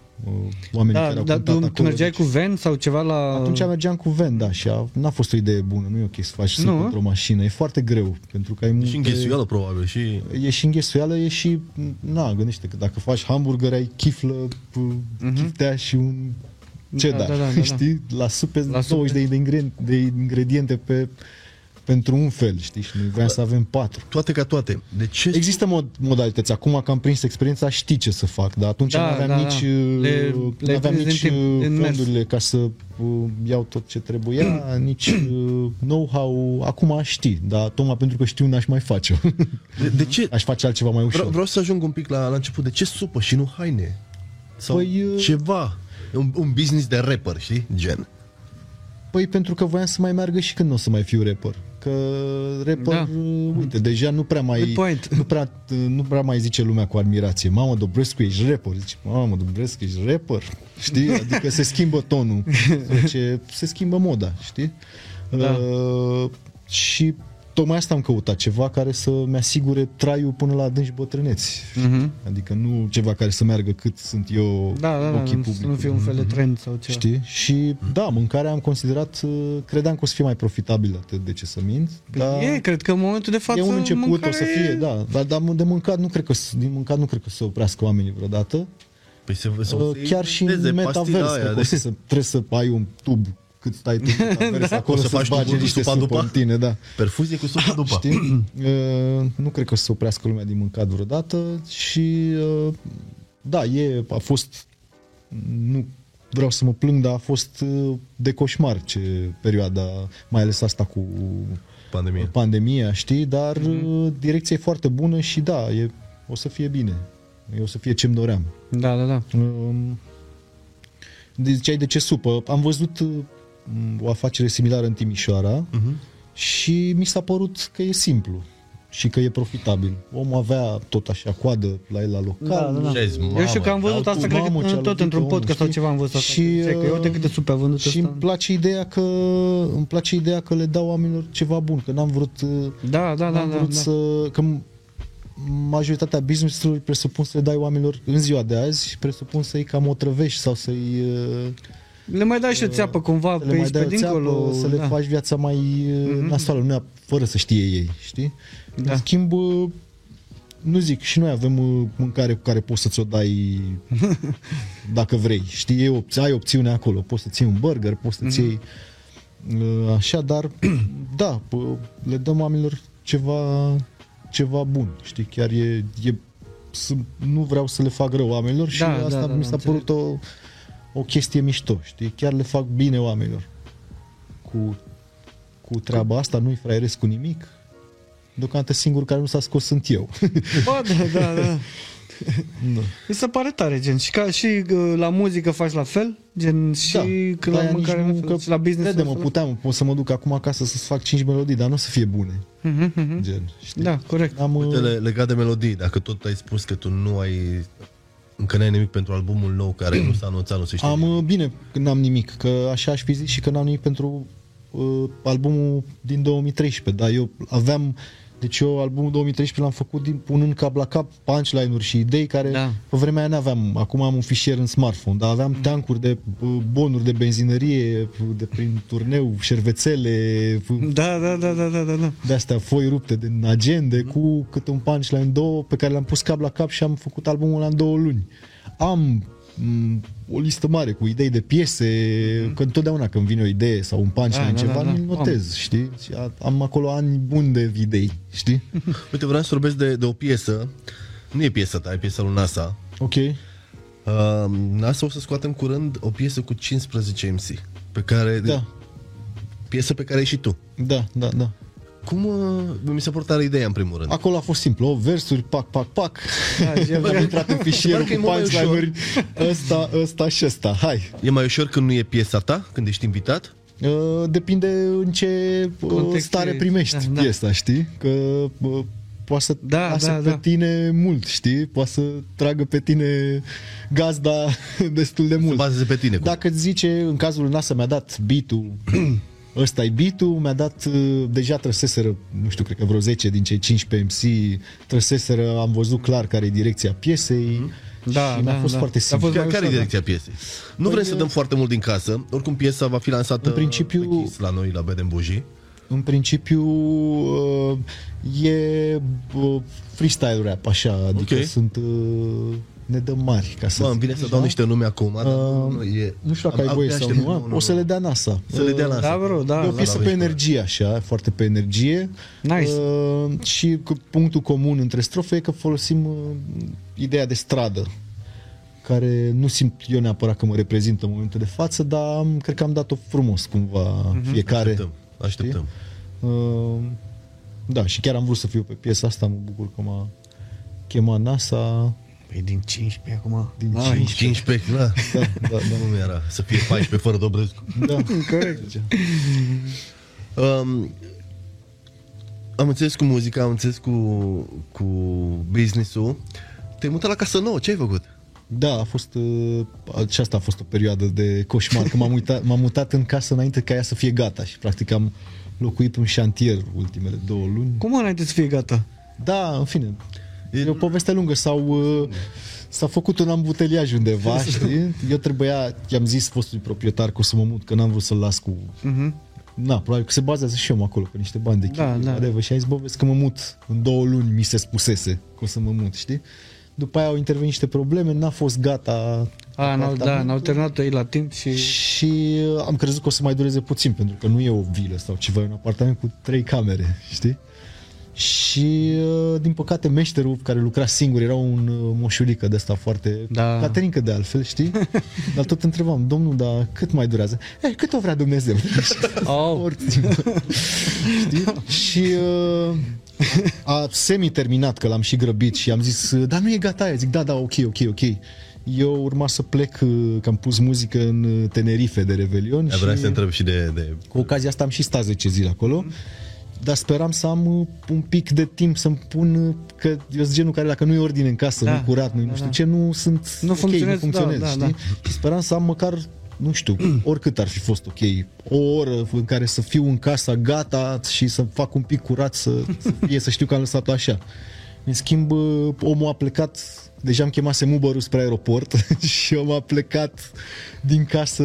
oamenii Da, care au dar cântat tu, tu acolo. mergeai Deci- cu ven sau ceva la... atunci mergeam cu ven, da, și a, n-a fost o idee bună, nu e ok să faci Nu, nu, a? într-o mașină, e foarte greu, pentru că ai multe... Și înghesuială, probabil. Și... E și înghesuială, e și, na, gândește că dacă faci hamburger, ai chiflă, uh-huh. chiftea și un cheddar, Mhm. da, da, da, da. știi? La supe, La la 20 supe. de, ingrediente, de ingrediente pe, pentru un fel, știi? Și noi vreau să avem patru. Toate ca toate. De ce? Există mod, modalități. Acum că am prins experiența, știi ce să fac, dar atunci Da, nu aveam da, nici, da. uh, Le- nu le aveam prinzi nici în timp, uh, în mers. fondurile ca să uh, iau tot ce trebuia, nici uh, know-how. Acum știi, dar tocmai pentru că știu n-aș mai face-o. De, de ce? Aș face altceva mai ușor. Vreau, vreau să ajung un pic la, la început. De ce supă și nu haine? Sau Păi, uh, ceva. Un, un business de rapper, știi? Gen. Păi pentru că voiam să mai meargă și când nu o să mai fiu rapper. Că rapper, Da. uh, uite, deja nu prea mai Good point. nu prea, nu prea mai zice lumea cu admirație. Mamă, Dobrescu, ești rapper. Zice, mamă, Dobrescu, ești rapper. Știi? Adică se schimbă tonul. Ce, se schimbă moda, știi? Da. Uh, și tocmai asta am căutat, ceva care să-mi asigure traiul până la adânci bătrâneți. Mhm. Adică nu ceva care să meargă cât sunt eu Da, da, în da, ochii nu, să nu publicului. fie un fel de trend sau ceva. Știi? Și da, mâncarea am considerat, uh, credeam că o să fie mai profitabilă atât de ce să mint. Dar E, cred că în momentul de față e un început, o mâncarea să e- fie, da. Dar, dar de mâncat nu cred că, s- din mâncat nu cred că să oprească oamenii vreodată. Păi se, se, Uh, Chiar și în metavers, cred că o să, trebuie să ai un tub cât stai tu în metavers, acolo O să să, faci să bage tubul cu niște supa supă după? în tine, da. Perfuzie cu supă după. Știi? Uh, nu cred că o să se oprească lumea din mâncat vreodată și uh, da, e, a fost nu vreau să mă plâng, dar a fost uh, de coșmar ce perioada, mai ales asta cu Pandemie. pandemia, știi, dar mm-hmm. direcția e foarte bună și da, e, o să fie bine. E, o să fie ce-mi doream. Da, da, da. Um, de- Ziceai de ce supă. Am văzut uh, o afacere similară în Timișoara Mhm. și mi s-a părut că e simplu și că e profitabil. Omul avea tot așa coadă la el la local. Da, da, da. Ce ai zis, Eu știu că am mamă, văzut dau asta, tu, cred mamă, că ce-a tot lovit într-un omul, podcast sau știi? ceva am văzut asta. Și, Și, că eu uh, de câte supe a vândut Și ăsta. îmi place ideea că îmi place ideea că le dau oamenilor ceva bun, că n-am vrut uh, Da, da, da, n-am da, vrut da. să că m- majoritatea business-ului presupun să le dai oamenilor în ziua de azi, presupun să-i cam otrăvești sau să-i uh, Le mai dai și o țeapă cumva să pe le mai aici, dai pe o țeapă, dincolo. să le da. faci viața mai mm-hmm. nasoală, nu neap- fără să știe ei, știi? Da. În schimb, uh, nu zic, și noi avem uh, mâncare cu care poți să-ți o dai dacă vrei, știi? E opți- ai opțiune acolo, poți să-ți iei un burger, poți să-ți iei uh, așa, dar da, p- le dăm oamenilor ceva ceva bun, știi? Chiar e, e să, nu vreau să le fac rău oamenilor și Da, asta da, da, mi da, s-a părut o, o chestie mișto, știi? Chiar le fac bine oamenilor cu, cu treaba asta, nu-i fraieresc cu nimic. Deocamdată singur care nu s-a scos sunt eu. Bă, da, da, da. Nu. Mi se pare tare, gen. Și, ca, și uh, la muzică faci la fel? Gen, și Da, când la de-aia mâncare nici la nu- fel, că și la business Crede-mă, la fel? puteam, pot să mă duc acum acasă să-ți fac 5 melodii, dar nu o să fie bune. Mhm, mhm. Gen, știi? Da, corect. Am, Uite, le- legat de melodii, dacă tot ai spus că tu nu ai încă n-ai nimic pentru albumul nou care nu s-a anunțat, nu se știe. am nimic. uh, bine că n-am nimic, că așa aș fi zis și că n-am nimic pentru uh, albumul din 2013, dar eu aveam deci eu albumul 2013 l-am făcut din, punând cap la cap punchline-uri și idei care Da. pe vremea aia n-aveam. Acum am un fișier în smartphone, dar aveam tancuri de uh, bonuri de benzinărie, de prin turneu, șervețele, Da, da, da, da, da, da, da. de astea foi rupte din agende cu câte un punchline două pe care le-am pus cap la cap și am făcut albumul ăla în două luni. Am m, o listă mare cu idei de piese, că întotdeauna când vine o idee sau un punchline, Da, da, ceva, da, da. mi-l notez, știi? Și a- am acolo ani buni de idei, știi? Uite, vreau să vorbesc de, de o piesă. Nu e piesa ta, e piesa lui NASA. ok. Uh, NASA o să scoatem curând o piesă cu 15 MC. Pe care, Da, Piesă pe care ai și tu. da, da, da. Cum uh, mi s-a părut tare ideea în primul rând? Acolo a fost simplu, o versuri, pac, pac, pac. Da, și am intrat în fișierul că e cu mult mai punchline-uri, ăsta, ăsta și ăsta, hai. E mai ușor când nu e piesa ta, când ești invitat? Uh, depinde în ce uh, Context stare e. primești Da, da. piesa, știi? Că uh, poate să Da, lase da, pe da. tine mult, știi? Poate să tragă pe tine gazda destul de Se mult. bazeze pe tine. cum? Dacă îți zice, în cazul lui NASA mi-a dat beat-ul ăsta e beat-ul, mi-a dat, uh, deja trăseseră, nu știu, cred că vreo 10 din cei 15 MC, trăseseră, am văzut clar care e direcția piesei Da, și mi-a da, fost da. foarte A simplu. fost Care, mai care e ușor, direcția piesei? Nu vrem să dăm foarte mult din casă. Oricum piesa va fi lansată În principiu- pe Kiss la noi, la Beden Bougie. În principiu uh, e uh, freestyle rap, așa, adică Ok. sunt uh, ne dăm mari, ca să Bă, îmi zic vine să așa. dau niște nume acum, dar nu, Uh, nu, e... Nu știu dacă am- ai voie abia sau aștept- nu, o să le dea NASA. Să le dea Uh, NASA. Da, bro, da. E o da, piesă la pe voi, energie, așa, foarte pe energie. Nice. Uh, și cu punctul comun între strofe e că folosim uh, ideea de stradă care nu simt eu neapărat că mă reprezintă în momentul de față, dar am, cred că am dat-o frumos cumva fiecare. Așteptăm, așteptăm. Uh, da, și chiar am vrut să fiu pe piesa asta, mă bucur că m-a chemat NASA. Păi din 15 acum. Din Nice. 15. 15, da. Da, da, da. Nu era să fie 14 fără Dobrescu. da. Corect. Um, am înțeles cu muzica, am înțeles cu, cu business-ul. Te-ai mutat la casă nouă, ce ai făcut? Da, a fost, uh, aceasta a fost o perioadă de coșmar, că m-am, uitat, m-am mutat în casă înainte ca ea să fie gata și practic am locuit un șantier ultimele două luni. Cum înainte să fie gata? Da, în fine, e o poveste lungă sau uh, s-a făcut un ambuteliaj undeva, știi? Eu trebuia, i-am zis fostului proprietar că o să mă mut, că n-am vrut să-l las cu... Mhm. Na, probabil că se bazează și eu acolo pe niște bani de Da, chestii, da. whatever. Și am zis, bă, vezi că mă mut în două luni, mi se spusese că o să mă mut, știi? După aia au intervenit niște probleme, n-a fost gata A, n-au, da, apartamentul. n-au terminat ei la timp și... Și uh, am crezut că o să mai dureze puțin, pentru că nu e o vilă sau ceva, e un apartament cu trei camere, știi? Și, uh, din păcate, meșterul care lucra singur era un uh, moșulică de asta foarte... Da. Caterincă de altfel, știi? Dar tot întrebam, domnul, dar cât mai durează? Eh, cât o vrea Dumnezeu? Au. Oricum. Știi? Și uh, a semi-terminat, că l-am și grăbit și am zis, uh, dar nu e gata aia. Zic, da, da, ok, ok, ok. Eu urma să plec, uh, că am pus muzică în uh, Tenerife de Revelion Vreau și să te întreb și de... de... cu ocazia asta am și stat 10 zile acolo. Dar speram să am uh, un pic de timp să-mi pun uh, Că eu sunt genul care dacă nu e ordine în casă Da. Nu curat, nu, Da, nu știu da. ce Nu sunt Nu ok, funcționez, nu funcționez da, da, știi? Și speram să am măcar nu știu, oricât ar fi fost ok, o oră în care să fiu în casa gata și să fac un pic curat, să, să fie, să știu că am lăsat-o așa. În schimb, uh, omul a plecat, deja am chemasem uber spre aeroport și omul a plecat din casă,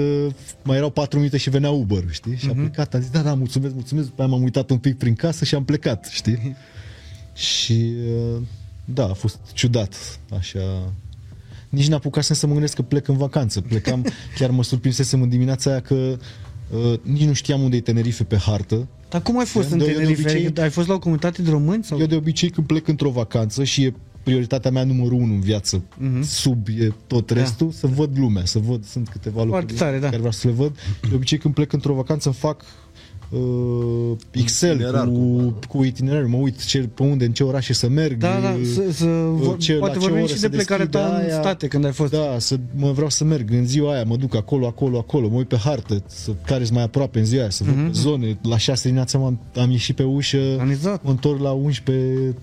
mai erau 4 minute și venea uber știi? Și a plecat, am zis, da, da, mulțumesc, mulțumesc, după aia m-am uitat un pic prin casă și am plecat, știi? și uh, da, a fost ciudat, așa nici n-apucasem să mă gândesc că plec în vacanță. Plecam, chiar mă surprinsesem în dimineața aia că uh, nici nu știam unde e Tenerife pe hartă. Dar cum ai fost Eu în de- eu de Tenerife? obicei- Adică ai fost la o comunitate de români? Sau? Eu de obicei când plec într-o vacanță și e prioritatea mea numărul unu în viață, sub e tot restul, să văd lumea, să văd, sunt câteva lucruri Da. Foarte tare, da. care vreau să le văd. De obicei când plec într-o vacanță îmi fac uh, Excel Itinerar cu, cumva. cu itinerar, mă uit ce, pe unde, în ce orașe să merg. Da, da, uh, să, să vor, ce- la poate ce vorbim oră și se de plecarea deschide ta în aia. state când ai fost. Da, să mă vreau să merg în ziua aia, mă duc acolo, acolo, acolo, mă uit pe hartă, să care mai aproape în ziua aia, să văd Mhm. pe zone. La 6 dimineața am, am ieșit pe ușă, Organizat. mă întorc la 11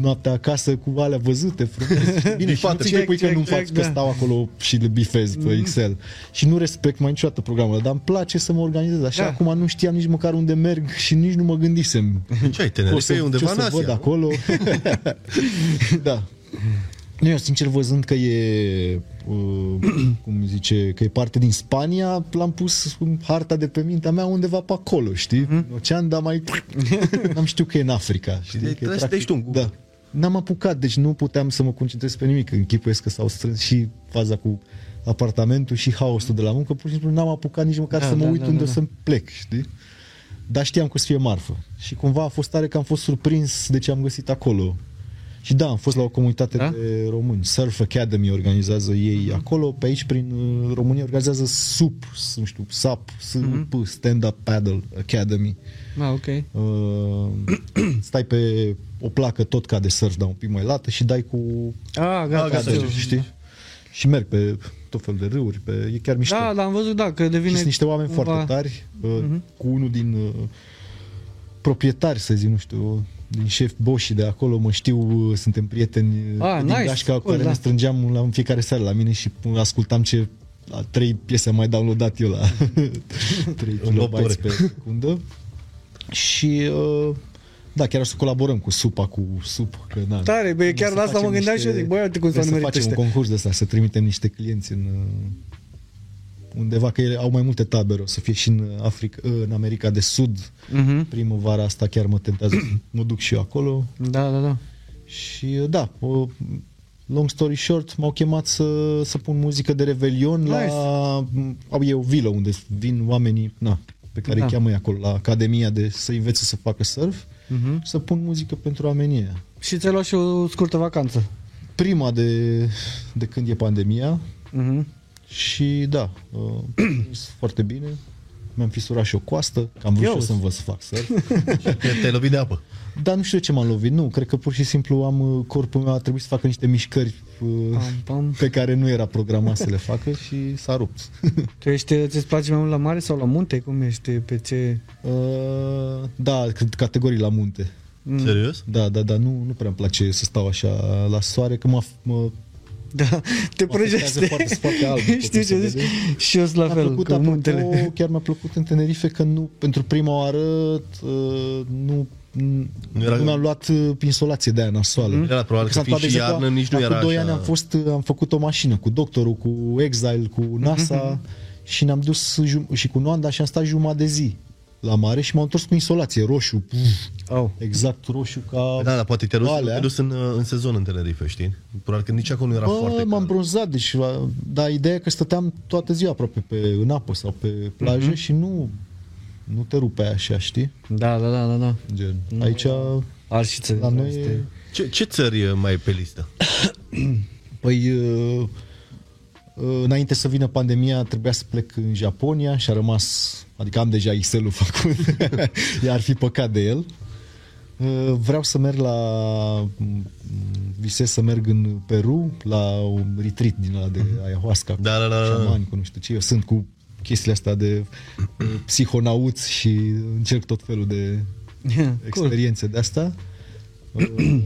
noaptea acasă cu alea văzute frumos. Bine, și nu Fată, ți check, pui că check, nu fac check, că da. stau acolo și le bifez pe Excel. Și nu respect mai niciodată programul dar îmi place să mă organizez. Așa, Da. acum nu știam nici măcar unde merg și nici nu mă gândisem. Ce ai, O Tenerife? să, E undeva ce o în să Asia. văd acolo. da. Nu, eu sincer văzând că e uh, cum zice, că e parte din Spania, l-am pus în harta de pe mintea mea undeva pe acolo, știi? Mhm. În ocean, dar mai n-am știut că e în Africa, știi? Ideea e Că trebuie să trafic- te știi tu în Google. Da. N-am apucat, deci nu puteam să mă concentrez pe nimic. Închipuiesc că s-au strâns și faza cu apartamentul și haosul de la muncă, pur și simplu n-am apucat nici măcar Da, să mă da, uit da, unde da, da. să plec, știi? Dar știam că o să fie marfă. Și cumva a fost tare că am fost surprins de ce am găsit acolo. Și da, am fost la o comunitate Da? de români. Surf Academy organizează ei acolo. Pe aici, prin uh, România, organizează SUP, nu știu, SAP, SUP, Stand Up Paddle Academy. Ah, ok. Uh, stai pe o placă tot ca de surf, dar un pic mai lată și dai cu Ah, gata. gata, știu. paddle, știi? Și merg pe tot felul de râuri, pe, e chiar mișto. Da, dar am văzut, da, că Și devine sunt niște oameni cumva... foarte tari, uh, Mhm. cu unul din uh, proprietari, să zic, nu știu, din șef boși de acolo, mă știu, uh, suntem prieteni uh, Ah, din nice, gașca cu cool, care da. ne strângeam la, în fiecare seară la mine și uh, ascultam ce la trei piese am mai downloadat eu la 3 În opt ore. kilobytes pe secundă. Și uh, da, chiar o să colaborăm cu Supa, cu Sup. Că, na, Tare, băi, chiar să la asta mă facem gândeam și eu, zic, băi, uite cum s-au trebuie nimerit să facem ăștia. un concurs de asta, să trimitem niște clienți în uh, undeva, că ele au mai multe tabere, o să fie și în, Africa, uh, în America de Sud. Mhm. Primăvara asta chiar mă tentează, mă duc și eu acolo. Da, da, da. Și uh, da, o, long story short, m-au chemat să, să pun muzică de revelion Nice. la... Au e o vilă unde vin oamenii, na, pe care Da. îi cheamă ei acolo, la Academia de să învețe să facă surf, Mhm. să pun muzică pentru oamenii ăia. Și ți-ai luat și o scurtă vacanță. Prima de, de când e pandemia, Mhm. Și da, uh, sunt foarte bine. Mi-am fisurat și o coastă, că am vrut și eu Eu. să învăț să fac surf. Te- Te-ai lovit de apă. Dar nu știu de ce m-am lovit. Nu, cred că pur și simplu am uh, corpul meu a trebuit să facă niște mișcări uh, Pam, pam. pe care nu era programat să le facă și s-a rupt. Tu ești, ți-ți place mai mult la mare sau la munte? Cum ești? Pe ce... Uh, da, cred- categorii la munte. Serios? Da, da, da, nu, nu prea îmi place să stau așa la soare, că mă, mă Da, te Mă afectează prăjește. foarte, foarte alb, după Știu cum ce se zici? vede. Și eu sunt la Mi-a fel, plăcut, cu apropo, muntele. chiar mi-a plăcut în Tenerife că nu, pentru prima oară uh, nu, nu, era- nu mi-am luat uh, insolație de aia nasoală. Era probabil că S-a fiind întâmplat, de și exemplu, iarnă, nici nu acum era doi așa. ani am, fost, uh, am făcut o mașină cu doctorul, cu Exile, cu NASA și ne-am dus jum- și cu Noanda și am stat jumătate de zi la mare și m-am întors cu insolație, roșu, puf, Au. exact roșu ca... Da, dar poate te-ai dus, alea. te-ai dus în, uh, în sezon în Tenerife, știi? Probabil că nici acolo nu era Bă, foarte m-am cald. bronzat, deci, la- dar ideea e că stăteam toată ziua aproape pe, în apă sau pe plajă și nu, nu te rupe așa, știi? Da, da, da, da, da. Gen, aici, Arșiță. la noi, este- e- Ce, ce țări uh, mai e pe listă? păi, uh, uh, înainte să vină pandemia, trebuia să plec în Japonia și a rămas, adică am deja Excel-ul făcut, iar ar fi păcat de el. Uh, Vreau să merg la m, visez să merg în Peru la un retreat din ăla de ayahuasca cu Da, da, da, da. șamani, cu nu știu ce. Eu sunt cu chestiile astea de uh, psihonauți și încerc tot felul de Cool. experiențe de asta. Uh,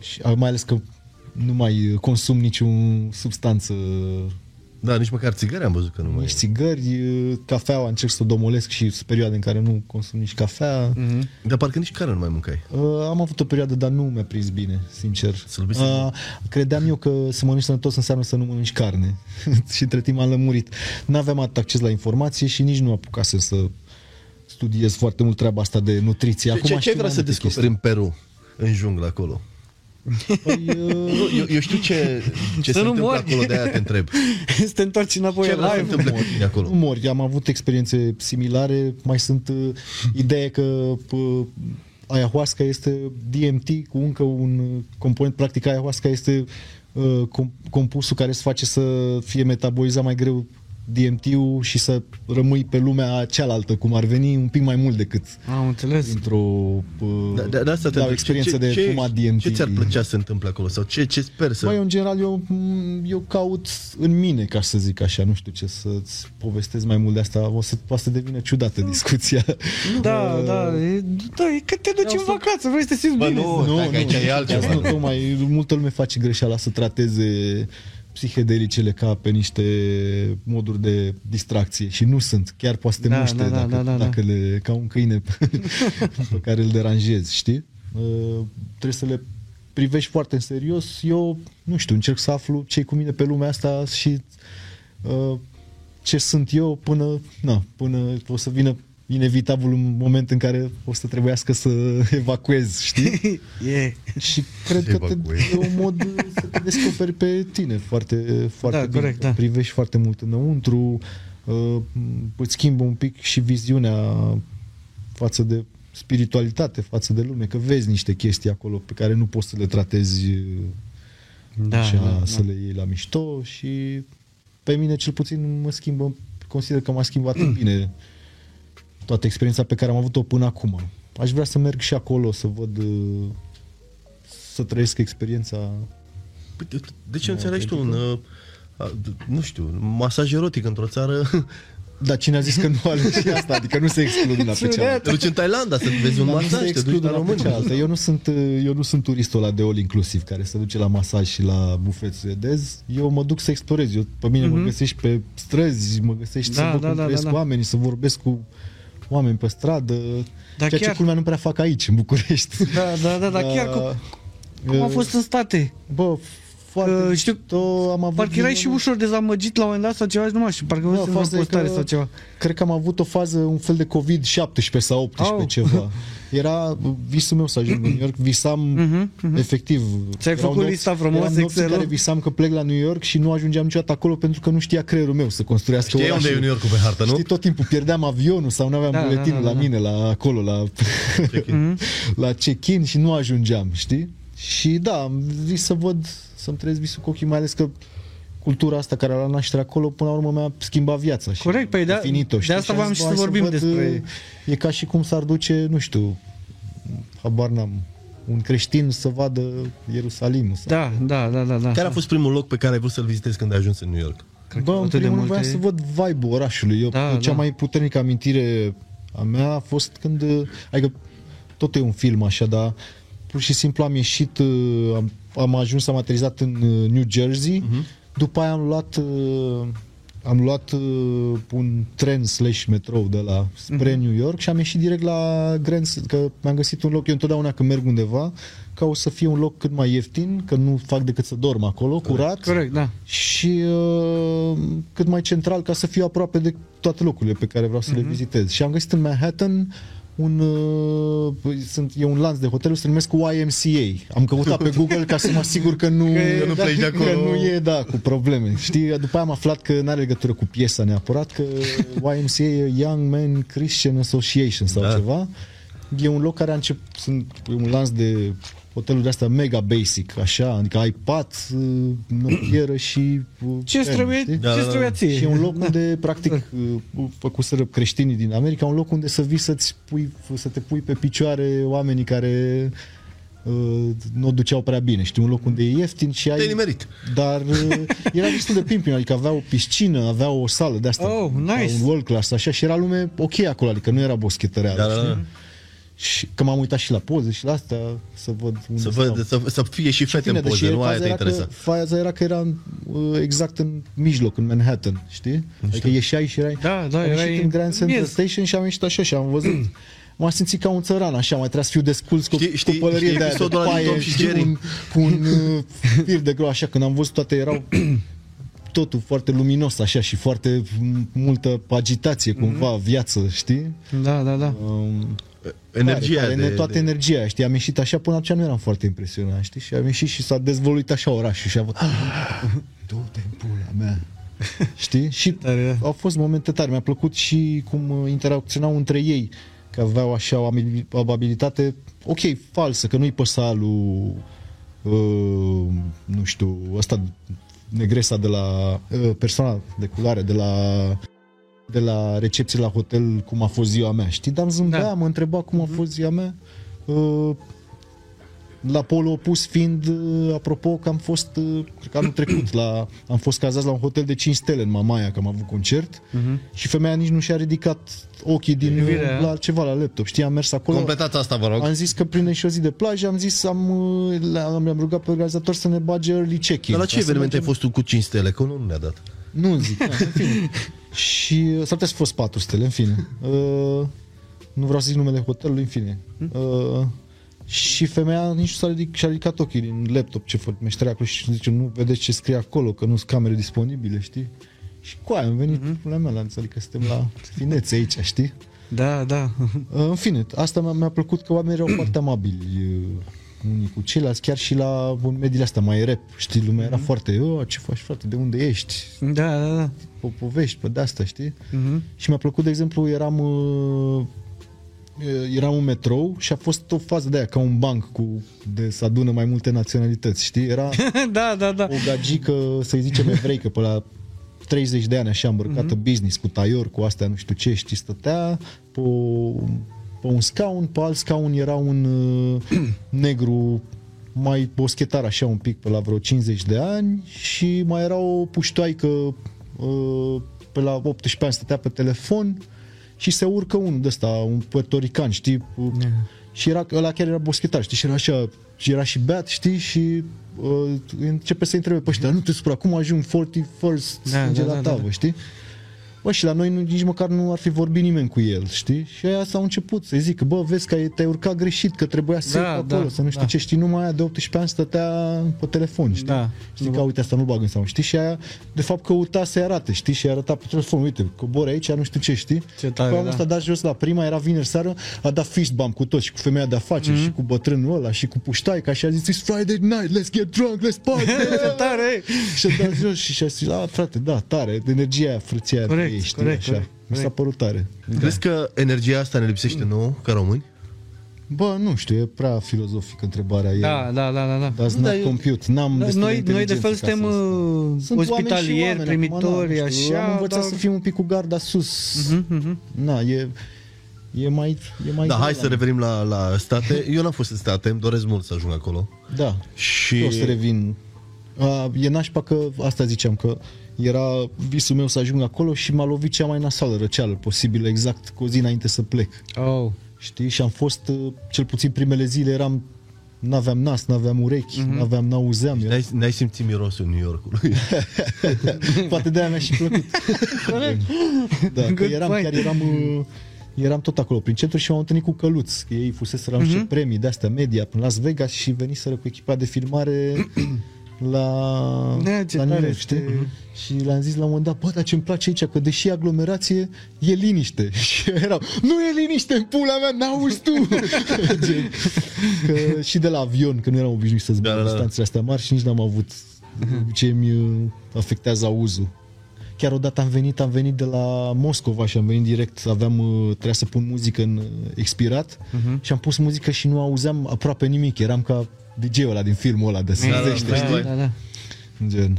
și uh, mai ales că nu mai consum niciun substanță, Da, nici măcar țigări am văzut că nu mai nici e. țigări, uh, cafeaua încerc să o domolesc și sunt perioade în care nu consum nici cafea. Mhm. Dar parcă nici carne nu mai mâncai. Uh, am avut o perioadă, dar nu mi-a prins bine, sincer. Slăbise Uh, credeam eu că să mănânci sănătos înseamnă să nu mănânci carne. și între timp am lămurit. N-aveam atât acces la informație și nici nu apucasem să studiez foarte mult treaba asta de nutriție. Ce, Acum ce, ce știu ai vrea mai să multe descoperi în Peru? În junglă acolo. Chestii. Păi, uh, Nu, eu, eu știu ce, ce Să se nu întâmplă mori. acolo, de-aia te întreb. Să te întorci înapoi Ce în vrea să se live. întâmple cu tine acolo? Nu mori, am avut experiențe similare, mai sunt uh, ideea că uh, ayahuasca este DMT cu încă un uh, component, practic ayahuasca este uh, com- compusul care îți face să fie metabolizat mai greu DMT-ul și să rămâi pe lumea cealaltă, cum ar veni, un pic mai mult decât Am înțeles. într-o uh, Da, de, de asta te da, o întreb. experiență ce, de ce, fumat DMT. Ce ți-ar plăcea să se întâmple acolo? Sau ce, ce sper să... Băi, în general, eu, eu caut în mine, ca să zic așa, nu știu ce să-ți povestesc mai mult de asta, o să poate să devină ciudată discuția. Da, da, e, da, e că te duci în vacanță, vrei să te simți Bă, bine. nu, dacă aici e altceva. Nu, tocmai, multă lume face greșeala să trateze psihedelicele ca pe niște moduri de distracție și nu sunt. Chiar poate să te Da, muște da, da, dacă, da, da, da. dacă le, ca un câine pe care îl deranjezi, știi? Uh, trebuie să le privești foarte în serios. Eu, nu știu, încerc să aflu ce cu mine pe lumea asta și uh, ce sunt eu până, na, până o să vină inevitabil un moment în care o să trebuiască să evacuez, știi? E. Și cred Se că te, evacuezi. e un mod să te descoperi pe tine foarte, foarte Da, bine. corect, da. Privești foarte mult înăuntru, uh, îți schimbă un pic și viziunea față de spiritualitate, față de lume, că vezi niște chestii acolo pe care nu poți să le tratezi uh, Da, așa, da, să le iei la mișto și pe mine cel puțin mă schimbă, consider că m-a schimbat în bine toată experiența pe care am avut-o până acum. Aș vrea să merg și acolo, să văd, uh, să trăiesc experiența. Păi, de- de ce nu ți tu un, uh, a, d- nu știu, masaj erotic într-o țară? Dar cine a zis că nu alegi și asta? Adică nu se exclud una pe cealaltă. Te duci în Thailanda să vezi un Dar nu se masaj, te duci exclud la una pe român. cealaltă. Eu nu sunt, uh, eu nu sunt turistul ăla de all inclusiv care se duce la masaj și la bufet suedez. Eu mă duc să explorez. Eu, pe mine mă găsești pe străzi, mă găsești Mhm. Da, să văd da, cum da, trăiesc da, da. oamenii, să vorbesc cu oameni pe stradă. Dar ceea chiar- ce culmea nu prea fac aici, în București. Da, da, da, da, chiar cum, cum a uh, fost în state? Bă, foarte Că uh, știu- mișto, am avut Parcă erai din- și ușor dezamăgit la un moment dat sau ceva, nu mai știu, parcă Nu, nu în faza e postare că sau ceva. Cred că am avut o fază, un fel de COVID-17 sau 18 Au. ceva. Era visul meu să ajung în New York, visam Mhm, mhm. efectiv. Ți-ai Erau făcut nopți- lista frumos, eram nopți în Excel-ul? care visam că plec la New York și nu ajungeam niciodată acolo pentru că nu știa creierul meu să construiască Știi unde orașul. e New York pe hartă, nu? Știi, tot timpul pierdeam avionul sau nu aveam Da, buletinul da, da, la da. mine, la acolo, la, la check-in și nu ajungeam, știi? Și da, am vis să văd, să-mi trăiesc visul cu ochii, mai ales că cultura asta care a luat naștere acolo, până la urmă mi-a schimbat viața. și Corect, păi de- definit-o, de știi? asta am voiam zis, și bă, să hai vorbim văd, despre- E ca și cum s-ar duce, nu știu, habar n-am, un creștin să vadă Ierusalimul. Sau... Da, da, da, da, da. Care a fost primul loc pe care ai vrut să-l vizitezi când ai ajuns în New York? Cred Bă, că în atât de primul rând multe- voiam să văd vibe-ul orașului. Eu, Da, cea da. mai puternică amintire a mea a fost când, adică tot e un film așa, dar pur și simplu am ieșit, uh, am, am ajuns, am aterizat în uh, New Jersey, uh-huh. după aia am luat uh, am luat uh, un tren slash metrou de la spre uh-huh. New York și am ieșit direct la Grand, că mi-am găsit un loc, eu întotdeauna când merg undeva, ca o să fie un loc cât mai ieftin, că nu fac decât să dorm acolo, curat, Corect, da. și uh, cât mai central ca să fiu aproape de toate locurile pe care vreau să uh-huh. le vizitez. Și am găsit în Manhattan un, uh, sunt, e un lanț de hoteluri, se numesc YMCA. Am căutat pe Google ca să mă asigur că nu, Că nu pleci de acolo. Că nu e, da, cu probleme. Știi, după aia am aflat că nu are legătură cu piesa neapărat, că YMCA e Young Men Christian Association sau Da. da. ceva. E un loc care a început, sunt e un lanț de hoteluri de astea mega basic, așa, adică ai pat, uh, noptieră și... uh, Ce ten, trebuie, știi? ce trebuie ție? Și e un loc unde, practic, uh, făcuseră creștinii din America, un loc unde să vii să-ți pui, să te pui pe picioare oamenii care uh, nu o duceau prea bine. Știi, un loc unde e ieftin și ai... Te-ai nimerit. Dar uh, era destul de pimpin, adică avea o piscină, avea o sală de asta. Oh, nice. Un world class, așa, și era lume ok acolo, adică nu era boschetăreală, Da, da, știi? da. Și că m-am uitat și la poze și la asta să văd unde Să, stau. văd, să, să fie și fete Bine, în deși poze, nu faza aia te era că- interesa. Faza era că era în, uh, exact în mijloc, în Manhattan, știi? Adică ieșeai și erai... Da, da, am ieșit erai în Grand Central miez. Station și am ieșit așa și am văzut... M-am simțit ca un țăran, așa, mai trebuia să fiu desculț cu, Știi- știi- cu pălărie știi de, aia de episodul ăla din paie, Tom și știi, Jerry? un, cu un uh, fir de gro, așa, când am văzut toate erau totul foarte luminos, așa, și foarte m- multă agitație, cumva, viață, știi? Da, da, da. Um, Energia tare, de, tare, toată de... energia aia, știi? Am ieșit așa, până atunci nu eram foarte impresionat, știi? Și am ieșit și s-a dezvoluit așa orașul și am văzut, du-te în pula mea. știi? Și Tare, da. au fost momente tare. Mi-a plăcut și cum uh, interacționau între ei, că aveau așa o abil- o abilitate, ok, falsă, că nu-i păsa lui, uh, nu știu, ăsta, negresa de la, uh, persoana de culoare de la de la recepție la hotel cum a fost ziua mea, știi? Dar îmi zâmbea, Da. da. mă întreba cum a fost ziua mea. Uh, la polul opus fiind, uh, apropo, că am fost, uh, cred că anul trecut, la, am fost cazați la un hotel de 5 stele în Mamaia, că am avut concert Mhm. și femeia nici nu și-a ridicat ochii din, Privirea. la altceva, la laptop, știi? Am mers acolo, Completați asta, vă rog. am zis că prinde și o zi de plajă, am zis, am, uh, le-am le-am rugat pe organizator să ne bage early check-in. Dar la ce Ca să eveniment ai mergem- fost tu cu 5 stele? Că nu ne-a dat. nu zic, da, în fine. și uh, s-ar putea să fi fost patru stele, în fine. Uh, nu vreau să zic numele hotelului, în fine. Uh, și femeia nici nu s-a ridic, și-a ridicat ochii din laptop ce fă meșterea acolo și zice, nu vedeți ce scrie acolo, că nu sunt camere disponibile, știi? Și cu aia am venit, mm-hmm. la mea, la înțeleg că suntem la finețe aici, știi? Da, da. Uh, În fine, asta mi-a, mi-a plăcut că oamenii erau foarte amabili uh, unii cu ceilalți, chiar și la un mediile astea mai rap, știi, lumea era foarte, oh, ce faci frate, de unde ești? Da, da, da. Po- povești pe de-asta, știi? Mhm. Și mi-a plăcut, de exemplu, eram uh, eram un metrou și a fost o fază de aia, ca un banc cu de să adună mai multe naționalități, știi? Era da, da, da. o gagică, să-i zicem evreică, pe la 30 de ani așa îmbrăcată Mhm. business, cu taior, cu astea, nu știu ce, știi, stătea pe, o- pe un scaun, pe alt scaun era un uh, negru mai boschetar așa un pic, pe la vreo 50 de ani și mai era o puștoaică uh, pe la 18 ani stătea pe telefon și se urcă unul de ăsta, un puertorican, știi? Și era, ăla chiar era boschetar, știi? Și era așa, și era și beat, știi? Și uh, începe să întrebe pe ăștia, nu te supra, cum ajung 41st Da, da, da, la da, da. tavă, știi? Bă, și la noi nu, nici măcar nu ar fi vorbit nimeni cu el, știi? Și aia s-au început să zic, bă, vezi că ai- te-ai urcat greșit, că trebuia să Da, da, acolo, da, să nu știu da. ce, știi, numai aia de 18 ani stătea pe telefon, știi? Da. Știi că, uite, asta nu bag în seamă, știi? Și aia, de fapt, căuta să-i arate, știi? Și arăta pe telefon, uite, cobori aici, nu știu ce, știi? Ce tare, Păi am da. ăsta a dat jos la prima, era vineri seară, a dat fist bump cu toți, și cu femeia de afaceri, Mhm. și cu bătrânul ăla, și cu puștaica, și a zis, it's Friday night, let's get drunk, let's party! Ce tare! și a dat jos și și-a zis, a, frate, da, tare, energia aia, frăția aia, Corect, ei, știi, corect, așa. corect, Mi s-a corect. părut tare. Crezi că energia asta ne lipsește nouă, ca români? Bă, nu știu, e prea filozofică întrebarea. e, Da, da, da, da, da. Does Da, not eu- compute. N-am Noi, destul noi, noi de inteligență fel ca suntem să- uh, Sunt oameni și ospitalieri, oameni, acum, primitori, na, știu, așa. Am învățat dar- să fim un pic cu garda sus. Mhm, mhm. Na, e, e mai... E mai Da, greu hai la să revenim la, la state. Eu n-am fost în state, îmi doresc mult să ajung acolo. Da. Și... Și... O să revin. A, e nașpa că, asta ziceam, că era visul meu să ajung acolo și m-a lovit cea mai nasală răceală posibilă, exact cu o zi înainte să plec. Oh. Știi? Și am fost, uh, cel puțin primele zile, eram N-aveam nas, n-aveam urechi, Mhm. mm-hmm. n-aveam, n-auzeam. Era, N-ai, n-ai simțit mirosul New Yorkului. poate de-aia mi-a și plăcut. da, că Good eram, point. chiar eram, uh, eram tot acolo prin centru și m-am întâlnit cu Căluț. Că ei fuseseră mm-hmm. niște premii de-astea media până Las Vegas și veniseră cu echipa de filmare la, Da, ce la New tare York, știi? este. Și le-am zis la un moment dat, bă, dar ce-mi place aici, că deși e aglomerație, e liniște. Și erau, nu e liniște în pula mea, n-auzi tu! Gen, că și de la avion, că nu eram obișnuit să zbor Da, da, da, da. distanțele astea mari și nici n-am avut ce mi uh, afectează auzul. Chiar odată am venit, am venit de la Moscova și am venit direct, aveam, uh, trebuia să pun muzică în uh, expirat uh-huh. și am pus muzică și nu auzeam aproape nimic. Eram ca DJ-ul ăla din filmul ăla de se da, zicește, da, știi? da, da. Gen.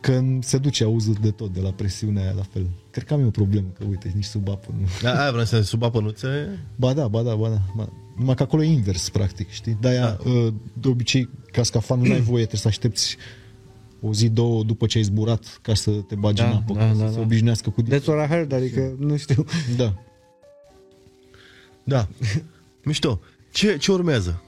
Când se duce auzul de tot, de la presiunea aia la fel. Cred că am eu o problemă, că uite, nici sub apă nu. Da, aia vreau să sub apă nu ți- Ba da, ba da, ba da. Ba. Numai că acolo e invers, practic, știi? De-aia, da. de obicei, ca scafanul n-ai voie, trebuie să aștepți o zi, două după ce ai zburat ca să te bagi Da, în apă, da, ca da, să da. se obișnuiască cu That's what I heard, adică nu știu. Da. Da. Mișto. Ce, ce urmează?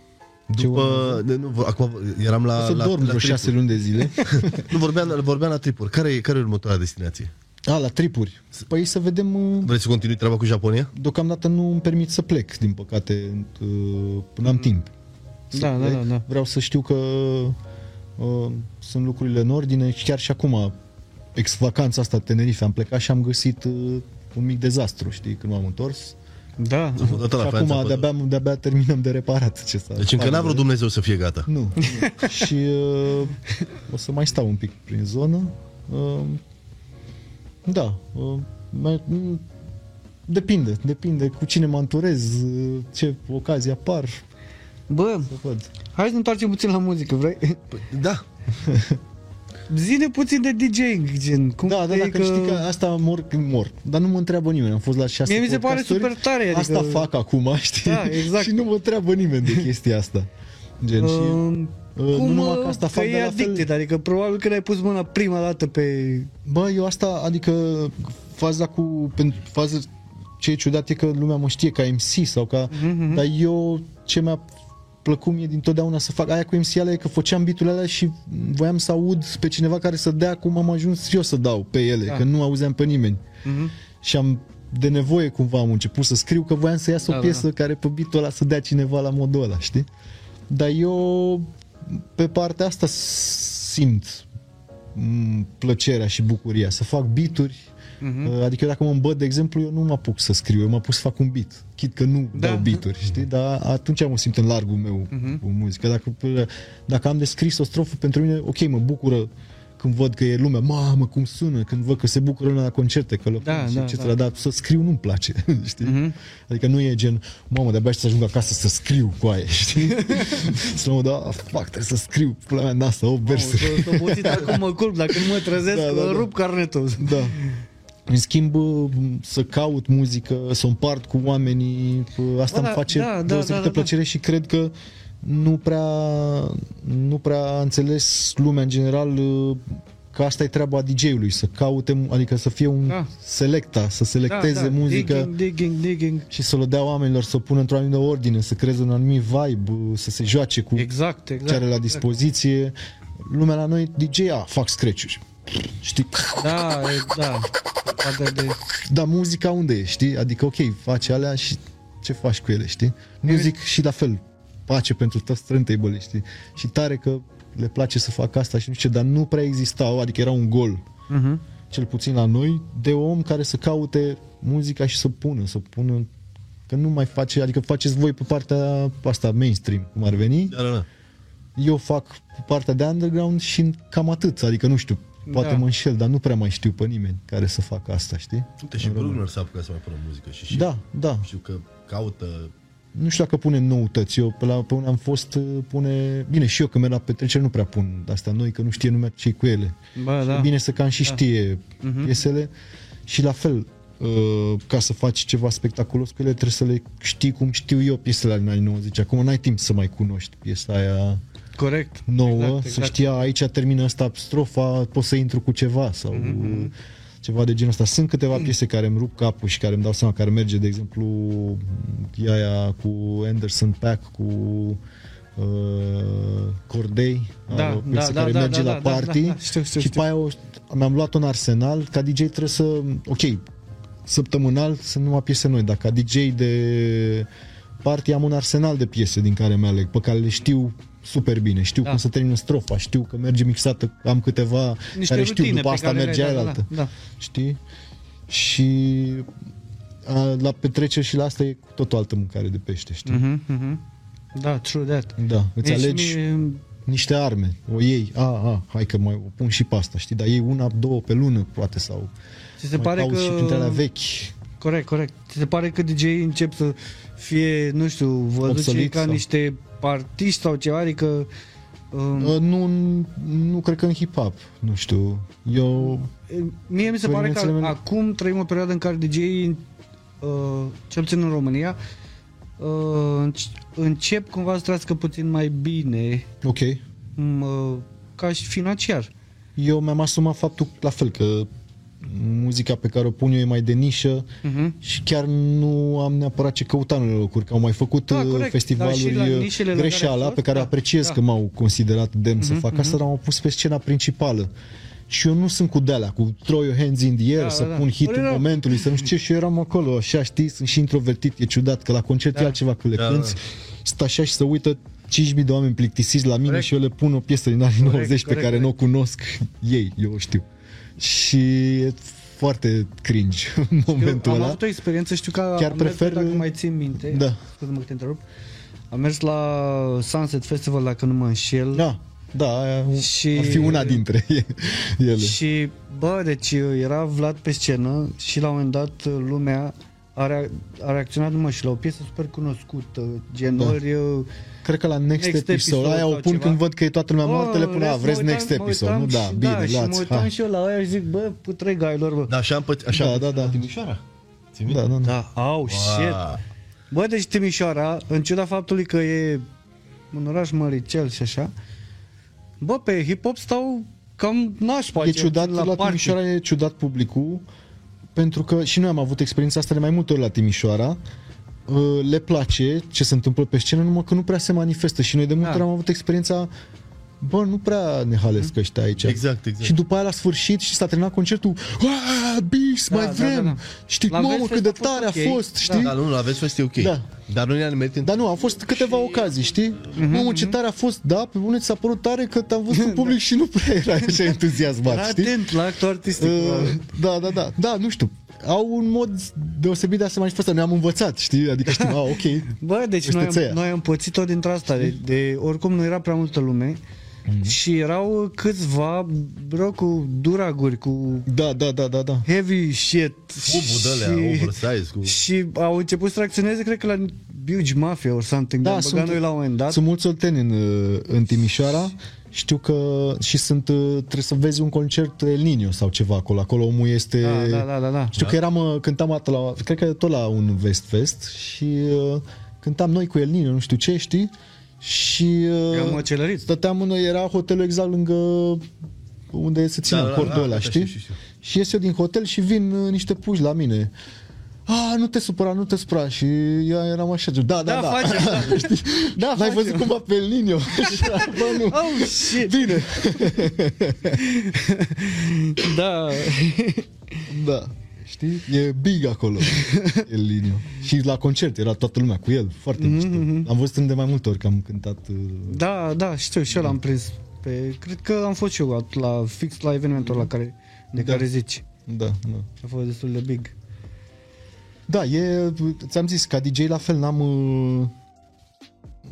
Ce După, de, nu, acum eram la, O să la, dorm la vreo șase tripuri. luni de zile. Nu, vorbeam, vorbeam la tripuri. Care e, care e următoarea destinație? A, la tripuri. Păi să vedem... uh, Vrei să continui treaba cu Japonia? Deocamdată nu îmi permit să plec, din păcate, uh, până am timp. Să Da, da, plec. da, da. Vreau să știu că uh, sunt lucrurile în ordine și chiar și acum, ex-vacanța asta Tenerife, am plecat și am găsit uh, un mic dezastru, știi, când m-am întors. Da. Am fost la și Franța, acum pe- de-abia, de-abia terminăm de reparat ce s-a Deci încă n-a vrut faptele. Dumnezeu să fie gata. Nu. și uh, o să mai stau un pic prin zonă. Uh, da. Uh, mai, mm, depinde, depinde cu cine mă anturez, uh, ce ocazii apar, Bă, să văd. hai să ne întoarcem puțin la muzică, vrei? Păi, da. Zine puțin de DJing, gen. Cum Da, da, e dacă știi că asta mor când mor. Dar nu mă întreabă nimeni. Am fost la șase Mie mi se pare podcasturi. super tare, adică- Asta fac acum, știi? Da, exact. și nu mă întreabă nimeni de chestia asta. Gen, și, Um, uh, cum, nu numai că uh, asta că fac, e dar la fel- addicted, adică probabil când ai pus mâna prima dată pe... Bă, eu asta, adică faza cu, pentru fază, ce e ciudat e că lumea mă știe ca MC sau ca, Mhm, dar eu ce mi-a plăcut mie dintotdeauna să fac aia cu MC alea e că făceam biturile alea și voiam să aud pe cineva care să dea cum am ajuns eu să dau pe ele, Da. că nu auzeam pe nimeni. Mhm. Și am de nevoie cumva am început să scriu că voiam să iasă Da, o da, piesă care pe bitul ăla să dea cineva la modul ăla, știi? Dar eu pe partea asta simt m, plăcerea și bucuria să fac bituri Mhm. Adică dacă mă îmbăt, de exemplu, eu nu mă apuc să scriu, eu mă apuc să fac un beat. Chit că nu Da. dau bituri, știi? Dar atunci mă simt în largul meu Mhm. cu muzică. Dacă, dacă am de scris o strofă pentru mine, ok, mă bucură când văd că e lumea, mamă, cum sună, când văd că se bucură lumea la concerte, că Da, da, și da, etc. da. Dar să scriu nu-mi place, știi? Mhm. Adică nu e gen, mamă, de-abia aștept să ajung acasă să scriu cu aia, știi? să mă da, fuck, trebuie să scriu, pula mea, nasă, 8 versuri. S-o obosit acum mă culp, dacă nu mă trezesc, Da, da, da. rup carnetul. Da. În schimb, bă, să caut muzică, să o împart cu oamenii, bă, asta Bă, îmi da, face da, da, deosebită da, da, da. plăcere și cred că nu prea, nu prea a înțeles lumea în general uh, că asta e treaba DJ-ului, să caute, adică să fie un Da. selecta, să selecteze da, da. muzică Digging, digging, digging. și să le dea oamenilor, să o pună într-o anumită ordine, să creeze un anumit vibe, uh, să se joace cu Exact, exact. ce are la dispoziție. Lumea la noi, DJ, a, fac scratch-uri. Știi? Da, e, da. Partea de... Dar muzica unde e, știi? Adică, ok, faci alea și ce faci cu ele, știi? Muzic și la fel, pace pentru toți turntable, știi? Și tare că le place să facă asta și nu știu ce, dar nu prea existau, adică era un gol, Mhm. cel puțin la noi, de om care să caute muzica și să pună, să pună că nu mai face, adică faceți voi pe partea asta mainstream, cum ar veni, Da, da, da. eu fac partea de underground și cam atât, adică nu știu, poate Da. mă înșel, dar nu prea mai știu pe nimeni care să facă asta, știi? Uite, și Brugner s-a apucat să mai pună muzică și, și Da, da. știu că caută Nu știu dacă pune noutăți. Eu pe, la, pe unde am fost uh, pune... Bine, și eu când merg la petrecere nu prea pun asta noi, că nu știe lumea ce cu ele. Bă, Și da. e Bine să cam și știe Mhm. piesele și la fel uh, ca să faci ceva spectaculos cu ele trebuie să le știi cum știu eu piesele din anii 90. Acum n-ai timp să mai cunoști piesa aia Corect. nouă, Exact, să exact. știa aici termină asta strofa, pot să intru cu ceva sau Mhm. ceva de genul ăsta. Sunt câteva piese care îmi rup capul și care îmi dau seama care merge, de exemplu, e aia cu Anderson Pack, cu uh, Cordei, Da, are o piesă da, care da, merge da, la da, da, party da, da, știu, știu, și știu. pe aia o, mi-am luat un arsenal, ca DJ trebuie să, ok, săptămânal sunt numai piese noi, dar ca DJ de party am un arsenal de piese din care mi aleg, pe care le știu super bine, știu Da. cum să termină strofa, știu că merge mixată, am câteva Niște care știu, rutine după pe asta care le merge ai, aia da, altă, da, da. știi? Și a, la petreceri și la asta e cu tot o altă mâncare de pește, știi? Mhm, mhm. Da, true that. Da, îți E, și alegi mie- niște arme, o iei, a, a, hai că mai o pun și pe asta, știi, dar iei una, două pe lună, poate, sau Ți se mai pare cauți că... și printre alea vechi. Corect, corect. Ți se pare că DJ încep să fie, nu știu, văzuți Obsolit ca sau- niște artiști sau ceva, adică... Um, Uh, nu, nu cred că în hip-hop, nu știu. Eu, Mie mi se pare că experiențele mele- acum trăim o perioadă în care DJ, uh, cel puțin în România, uh, înce- încep cumva să trăiască puțin mai bine, ok. um, uh, ca și financiar. Eu mi-am asumat faptul la fel că muzica pe care o pun eu e mai de nișă Uh-huh. și chiar nu am neapărat ce căuta în unele locuri, că au mai făcut Da, uh, corect, festivaluri dar și la uh, nișele la care greșeala ai fost, pe care da, apreciez da. că m-au considerat demn să Mhm, fac asta, mhm. dar m-au pus pe scena principală. Și eu nu sunt cu de cu throw your hands in the air, Da, să da, da. pun hitul Păi, da. momentului, să nu știu ce, și eu eram acolo, așa, știi, sunt și introvertit, e ciudat, că la concert Da. e altceva, că le Da, cânti, stă așa și să uită 5.000 de oameni plictisiți la mine Corect. și eu le pun o piesă din anii 90 pe corect, care nu o corect. cunosc ei, eu o știu. Și e foarte cringe în momentul Eu am ăla. avut o experiență, știu că Chiar am mers, prefer- dacă mai țin minte, Da. scuze-mă că te întrerup, am mers la Sunset Festival, dacă nu mă înșel, Da, da, aia Și- ar fi una dintre ele. Și, bă, deci era Vlad pe scenă și la un moment dat lumea a, rea- a reacționat numai și la o piesă super cunoscută, gen Da. ori... uh, Cred că la Next, Next episode, Episode aia o sau pun ceva. când văd că e toată lumea moartă, le "Oh, pun, a, vreți să vreți mă Next uitam?" Mă episode, nu? uitam Da, și- bine, da, și mă luați, uitam hai. și eu la aia și zic, bă, putregailor, bă. Da, așa am pățit, așa Da, am da, pățit da. la Timișoara. Ții minte? Da, da, da. Da, au, shit. Wow. Bă, deci Timișoara, în ciuda faptului că e un oraș măricel și așa, bă, pe hip-hop stau cam nașpa. E cel ciudat, puțin la, party. Timișoara e ciudat publicul, pentru că și noi am avut experiența asta de mai multe ori la Timișoara, Uh, le place ce se întâmplă pe scenă, numai că nu prea se manifestă și noi de multe Da. ori am avut experiența Bă, nu prea ne halesc ăștia aici. Exact, exact. Și după aia la sfârșit și s-a terminat concertul Aaa, bis, Da, mai da, vrem da, da. Știi, La mamă, Vestfest cât de a fost tare ok. a fost, Da. știi? Da, nu, la vezi fost e ok. Da. Dar nu ne-a nimerit în Dar nu, au fost câteva ocazii, știi? Mhm, Mamă, ce tare a fost, da, pe bune ți s-a părut tare că te-am văzut în public și nu prea era așa entuziasmat, Era știi? atent la actul artistic. Uh, probabil. da, da, da, da, nu știu. Au un mod deosebit de a se manifesta. Ne-am învățat, știi? Adică știm, a, ok. Bă, deci Este noi am, țeia. noi am pățit-o dintre asta, de, de oricum nu era prea multă lume Mhm. și erau câțiva, bro, cu duraguri, cu Da, da, da, da, da. heavy shit. Cubul de alea, oversize, cu... Și au început să reacționeze, cred că la Huge Mafia or something, Da, da, am băgat noi la un moment dat. sunt mulți olteni în, uh, în Timișoara. Știu că și sunt, uh, trebuie să vezi un concert El Nino sau ceva acolo. Acolo omul este... Da, da, da, da, da. Știu că eram, uh, cântam atât la, cred că tot la un West Fest și uh, cântam noi cu El Nino, nu știu ce, știi? Și uh, I-am măcelărit. stăteam în, era hotelul exact lângă unde se ținea Da, da, cordul da, ăla, da, știi? știu, știu, Și ies eu din hotel și vin uh, niște puși la mine. A, nu te supăra, nu te supăra Și eu eram așa, da, da, Da, da, facem, da. Știi? Da, N-ai facem. văzut cum va pe El Nino? Așa, Bă, nu. Oh, shit! Bine. Da. Da. Știi? E big acolo, El Nino. Și la concert era toată lumea cu el, foarte mișto. Am văzut de mai multe ori că am cântat. uh, Da, da, știu, și eu l-am prins pe... Cred că am fost și eu la fix la evenimentul la care, de Da. care zici. Da, da. A fost destul de big. Da, e, ți-am zis, ca DJ la fel n-am uh,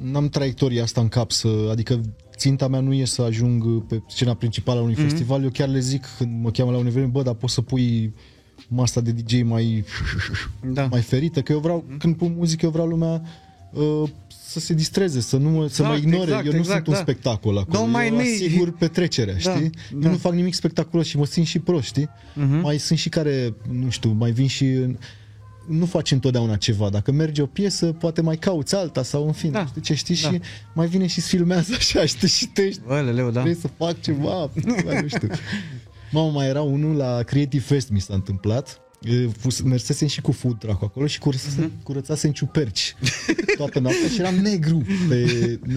n-am traiectoria asta în cap să, adică ținta mea nu e să ajung pe scena principală a unui Mhm. festival, eu chiar le zic când mă cheamă la un eveniment, bă, dar poți să pui masa de DJ mai Da. mai ferită, că eu vreau, când pun muzică, eu vreau lumea uh, să se distreze, să nu mă, să mă Exact, ignore. exact, eu nu exact, sunt un da. spectacol acolo. Don't mind eu me. asigur petrecerea, Da, știi? da. Eu nu fac nimic spectaculos și mă simt și prost, știi? Mhm. Mai sunt și care, nu știu, mai vin și în- nu faci întotdeauna ceva. Dacă merge o piesă, poate mai cauți alta sau în fine, Da. știi ce știi? Da. Și mai vine și filmează așa, știi? Și te ești, Bă, leu, da. vrei să fac ceva, nu știu. Mamă, mai era unul la Creative Fest, mi s-a întâmplat. E, fus- Mersesem și cu food truck acolo și curățasem, Mhm. mm-hmm. curățasem ciuperci toată noaptea și eram negru pe,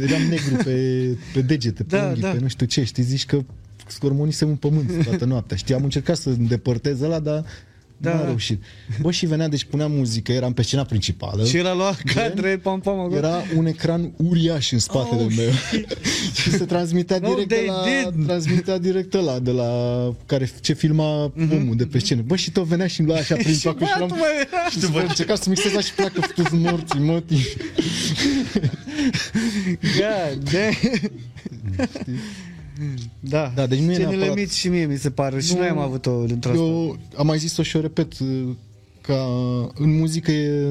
eram negru pe, pe degete, pe Da, unghii, da. pe nu știu ce. Știi, zici că scormonisem în pământ toată noaptea. Știi, am încercat să îndepărtez ăla, dar Da, da, nu da. a reușit. Bă, și venea, deci puneam muzică, eram pe scena principală. Și era luat cadre, pam, pam, acolo. Era un ecran uriaș în spatele Oh, meu și se transmitea No, direct de they la, did. transmitea direct la de la care ce filma omul de pe scenă. Bă, și tot venea și îmi lua așa prin Și toacă și eram băiatul mai era. și după încerca să mixez și pleacă fătuți morții, mătii. God damn. Da, Da, deci nu e Scenele neapărat- mici și mie mi se pare. Și Nu, noi am avut-o într-o asta. Eu am mai zis-o și o repet, ca în muzică e,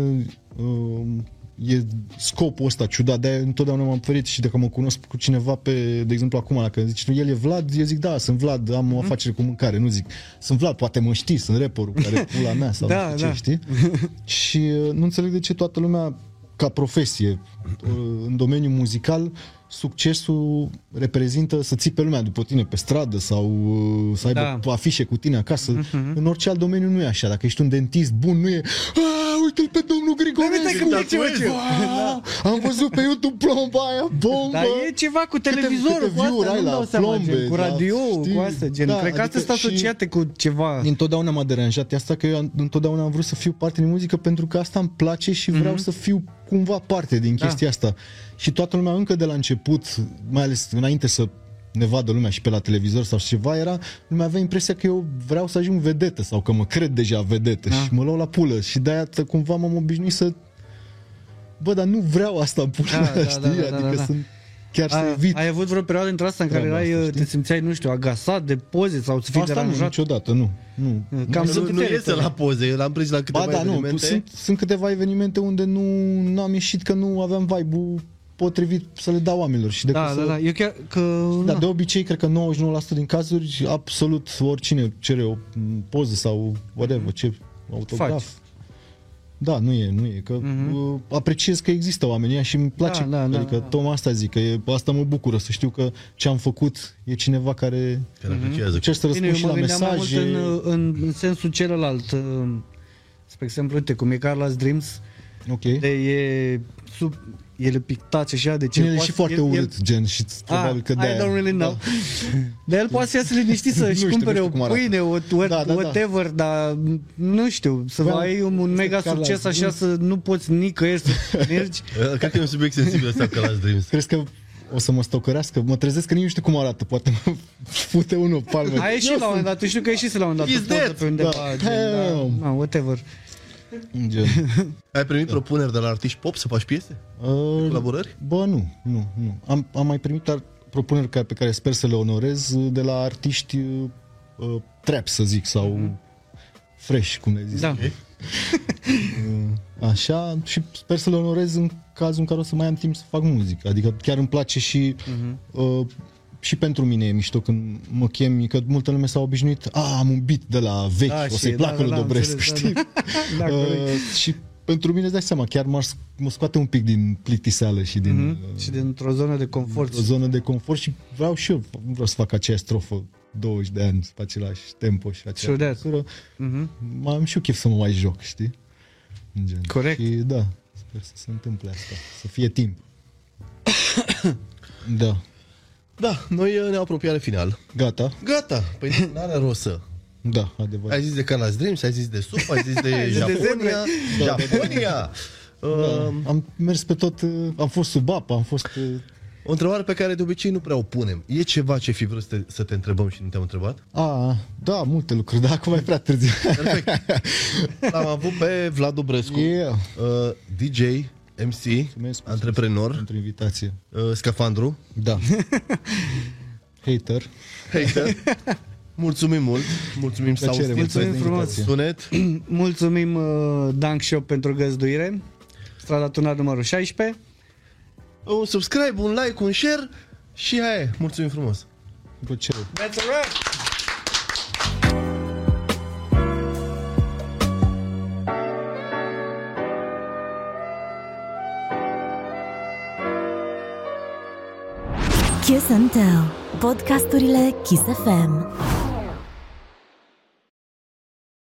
um, e scopul ăsta ciudat, de întotdeauna m-am ferit și dacă mă cunosc cu cineva pe, de exemplu acum, dacă zici tu, el e Vlad, eu zic da, sunt Vlad, am Mhm. o afacere cu mâncare, nu zic, sunt Vlad, poate mă știi, sunt rapperul care e pula mea sau Da, nu știu da. ce, știi? și uh, nu înțeleg de ce toată lumea ca profesie uh, în domeniul muzical succesul reprezintă să ții pe lumea după tine pe stradă sau uh, să aibă Da. da. afișe cu tine acasă. În orice alt domeniu nu e așa. Dacă ești un dentist bun, nu e "A, uite-l pe domnul Grigorescu! Uite cum e ce face." "A, Am văzut pe YouTube plomba aia, bombă! Dar e ceva cu Câte- televizorul, câte cu asta, view-uri ai nu-mi la dau seama, plombe, gen, cu la- radio, știi? cu asta, gen, Da, cred că astea adică sunt și- asociate cu ceva. Întotdeauna m-a deranjat asta că eu am- întotdeauna am vrut să fiu parte din muzică pentru că asta îmi place și vreau să fiu cumva parte din chestia asta. Și toată lumea încă de la început, mai ales înainte să ne vadă lumea și pe la televizor sau ceva, era, lumea avea impresia că eu vreau să ajung vedetă sau că mă cred deja vedetă Da. și mă luau la pulă și de-aia tă- cumva m-am obișnuit să bă, dar nu vreau asta în pula Da, mea, da, da, știi? da, da, adică da. sunt chiar să Ai, evit. ai avut vreo perioadă între asta în care treaba erai, asta, uh, te știi? simțeai, nu știu, agasat de poze sau să fii Asta nu, deranjat? niciodată, nu. nu. Cam Nu, sunt nu diferite. iese la poze, eu l-am prins la câteva Ba da, nu, evenimente. sunt, sunt câteva evenimente unde nu am ieșit că nu aveam vibe-ul potrivit să le dau oamenilor și decât Da, să... da, da. Eu chiar că... Da, na. de obicei, cred că 99% din cazuri, absolut oricine cere o m, poză sau whatever, ce autograf. Faci. Da, nu e, nu e, că mm-hmm. apreciez că există oamenii ăia și îmi place, Da, da, da, adică da. tocmai asta zic, că e, asta mă bucură, să știu că ce am făcut e cineva care Care apreciază. încerc să Bine, răspund eu și mă la gândeam mai mult mesaje. în, în, în sensul celălalt. uh, Spre exemplu, uite, cum e Carla's Dreams, Ok. de e sub... El e pictat și așa, deci El e poate- și foarte urât, gen, și probabil că ah, de I don't really know. Dar el poate să iasă liniștit să-și știu, cumpere nu o știu cum arată. pâine, o, Da, da, da. whatever, dar nu știu, să Vreau- ai un, un este mega Carla's succes așa Dreams. să nu poți nicăieri să mergi. Uh, Cred că e un subiect sensibil ăsta ca la Dreams. Crezi că o să mă stocărească? Mă trezesc că nici nu știu cum arată. Poate mă fute unul o palmă. Ai ieșit la un moment dat, tu știu că ai ieșit la un moment dat He's o poză dead. pe undeva, Da. gen, da, Damn. na, whatever. Gen. Ai primit propuneri de la artiști pop să faci piese? Uh, Colaborări? Bă, nu, nu, nu. Am, am mai primit ar, propuneri ca, pe care sper să le onorez uh, de la artiști uh, uh, trap, să zic, sau fresh, cum le zis. Da. Uh, Așa, și sper să le onorez în cazul în care o să mai am timp să fac muzică. Adică chiar îmi place și uh, și pentru mine e mișto când mă chemi, că multă lume s-a obișnuit, a, am un beat de la vechi, Da, o și- să-i da, placă da, lui da, am Dobresc, înțeles, știi? da, da. Da, corect. uh, și pentru mine îți dai seama, chiar mă, mă scoate un pic din plictiseală și din Mhm. uh, Și dintr-o zonă de confort. o zonă de confort și vreau și eu, nu vreau să fac aceeași strofă 20 de ani pe același tempo și True aceeași that. măsură. Mhm. Mai am și eu chef să mă mai joc, știi? Gen. Corect. Și da, sper să se întâmple asta, să fie timp. da, Da, noi uh, ne apropiat de final. gata, Gata, păi n-are rost să. da, adevărat. Ai zis de Carla's Dreams, ai zis de SUP, ai zis de zis de Japonia. Japonia! Da, Uh, am mers pe tot, uh, am fost sub apă, am fost... uh, o întrebare pe care de obicei nu prea o punem. E ceva ce fi vrut să te, să te întrebăm și nu te-am întrebat? A, da, multe lucruri, dar acum e prea târziu. Perfect. L-am avut pe Vlad Dobrescu, Yeah. uh, DJ, MC, Mulțumesc, antreprenor, pentru invitație. uh, scafandru, Da. Hater. hater. Mulțumim mult, mulțumim sau Plăcere, mulțumim frumos. Sunet. Mulțumim uh, Dunk Shop pentru găzduire. Strada Tunat numărul 16. Un subscribe, un like, un share și hai, e. mulțumim frumos. Cu plăcere. That's a wrap! Kiss and Tell. Podcasturile Kiss FM.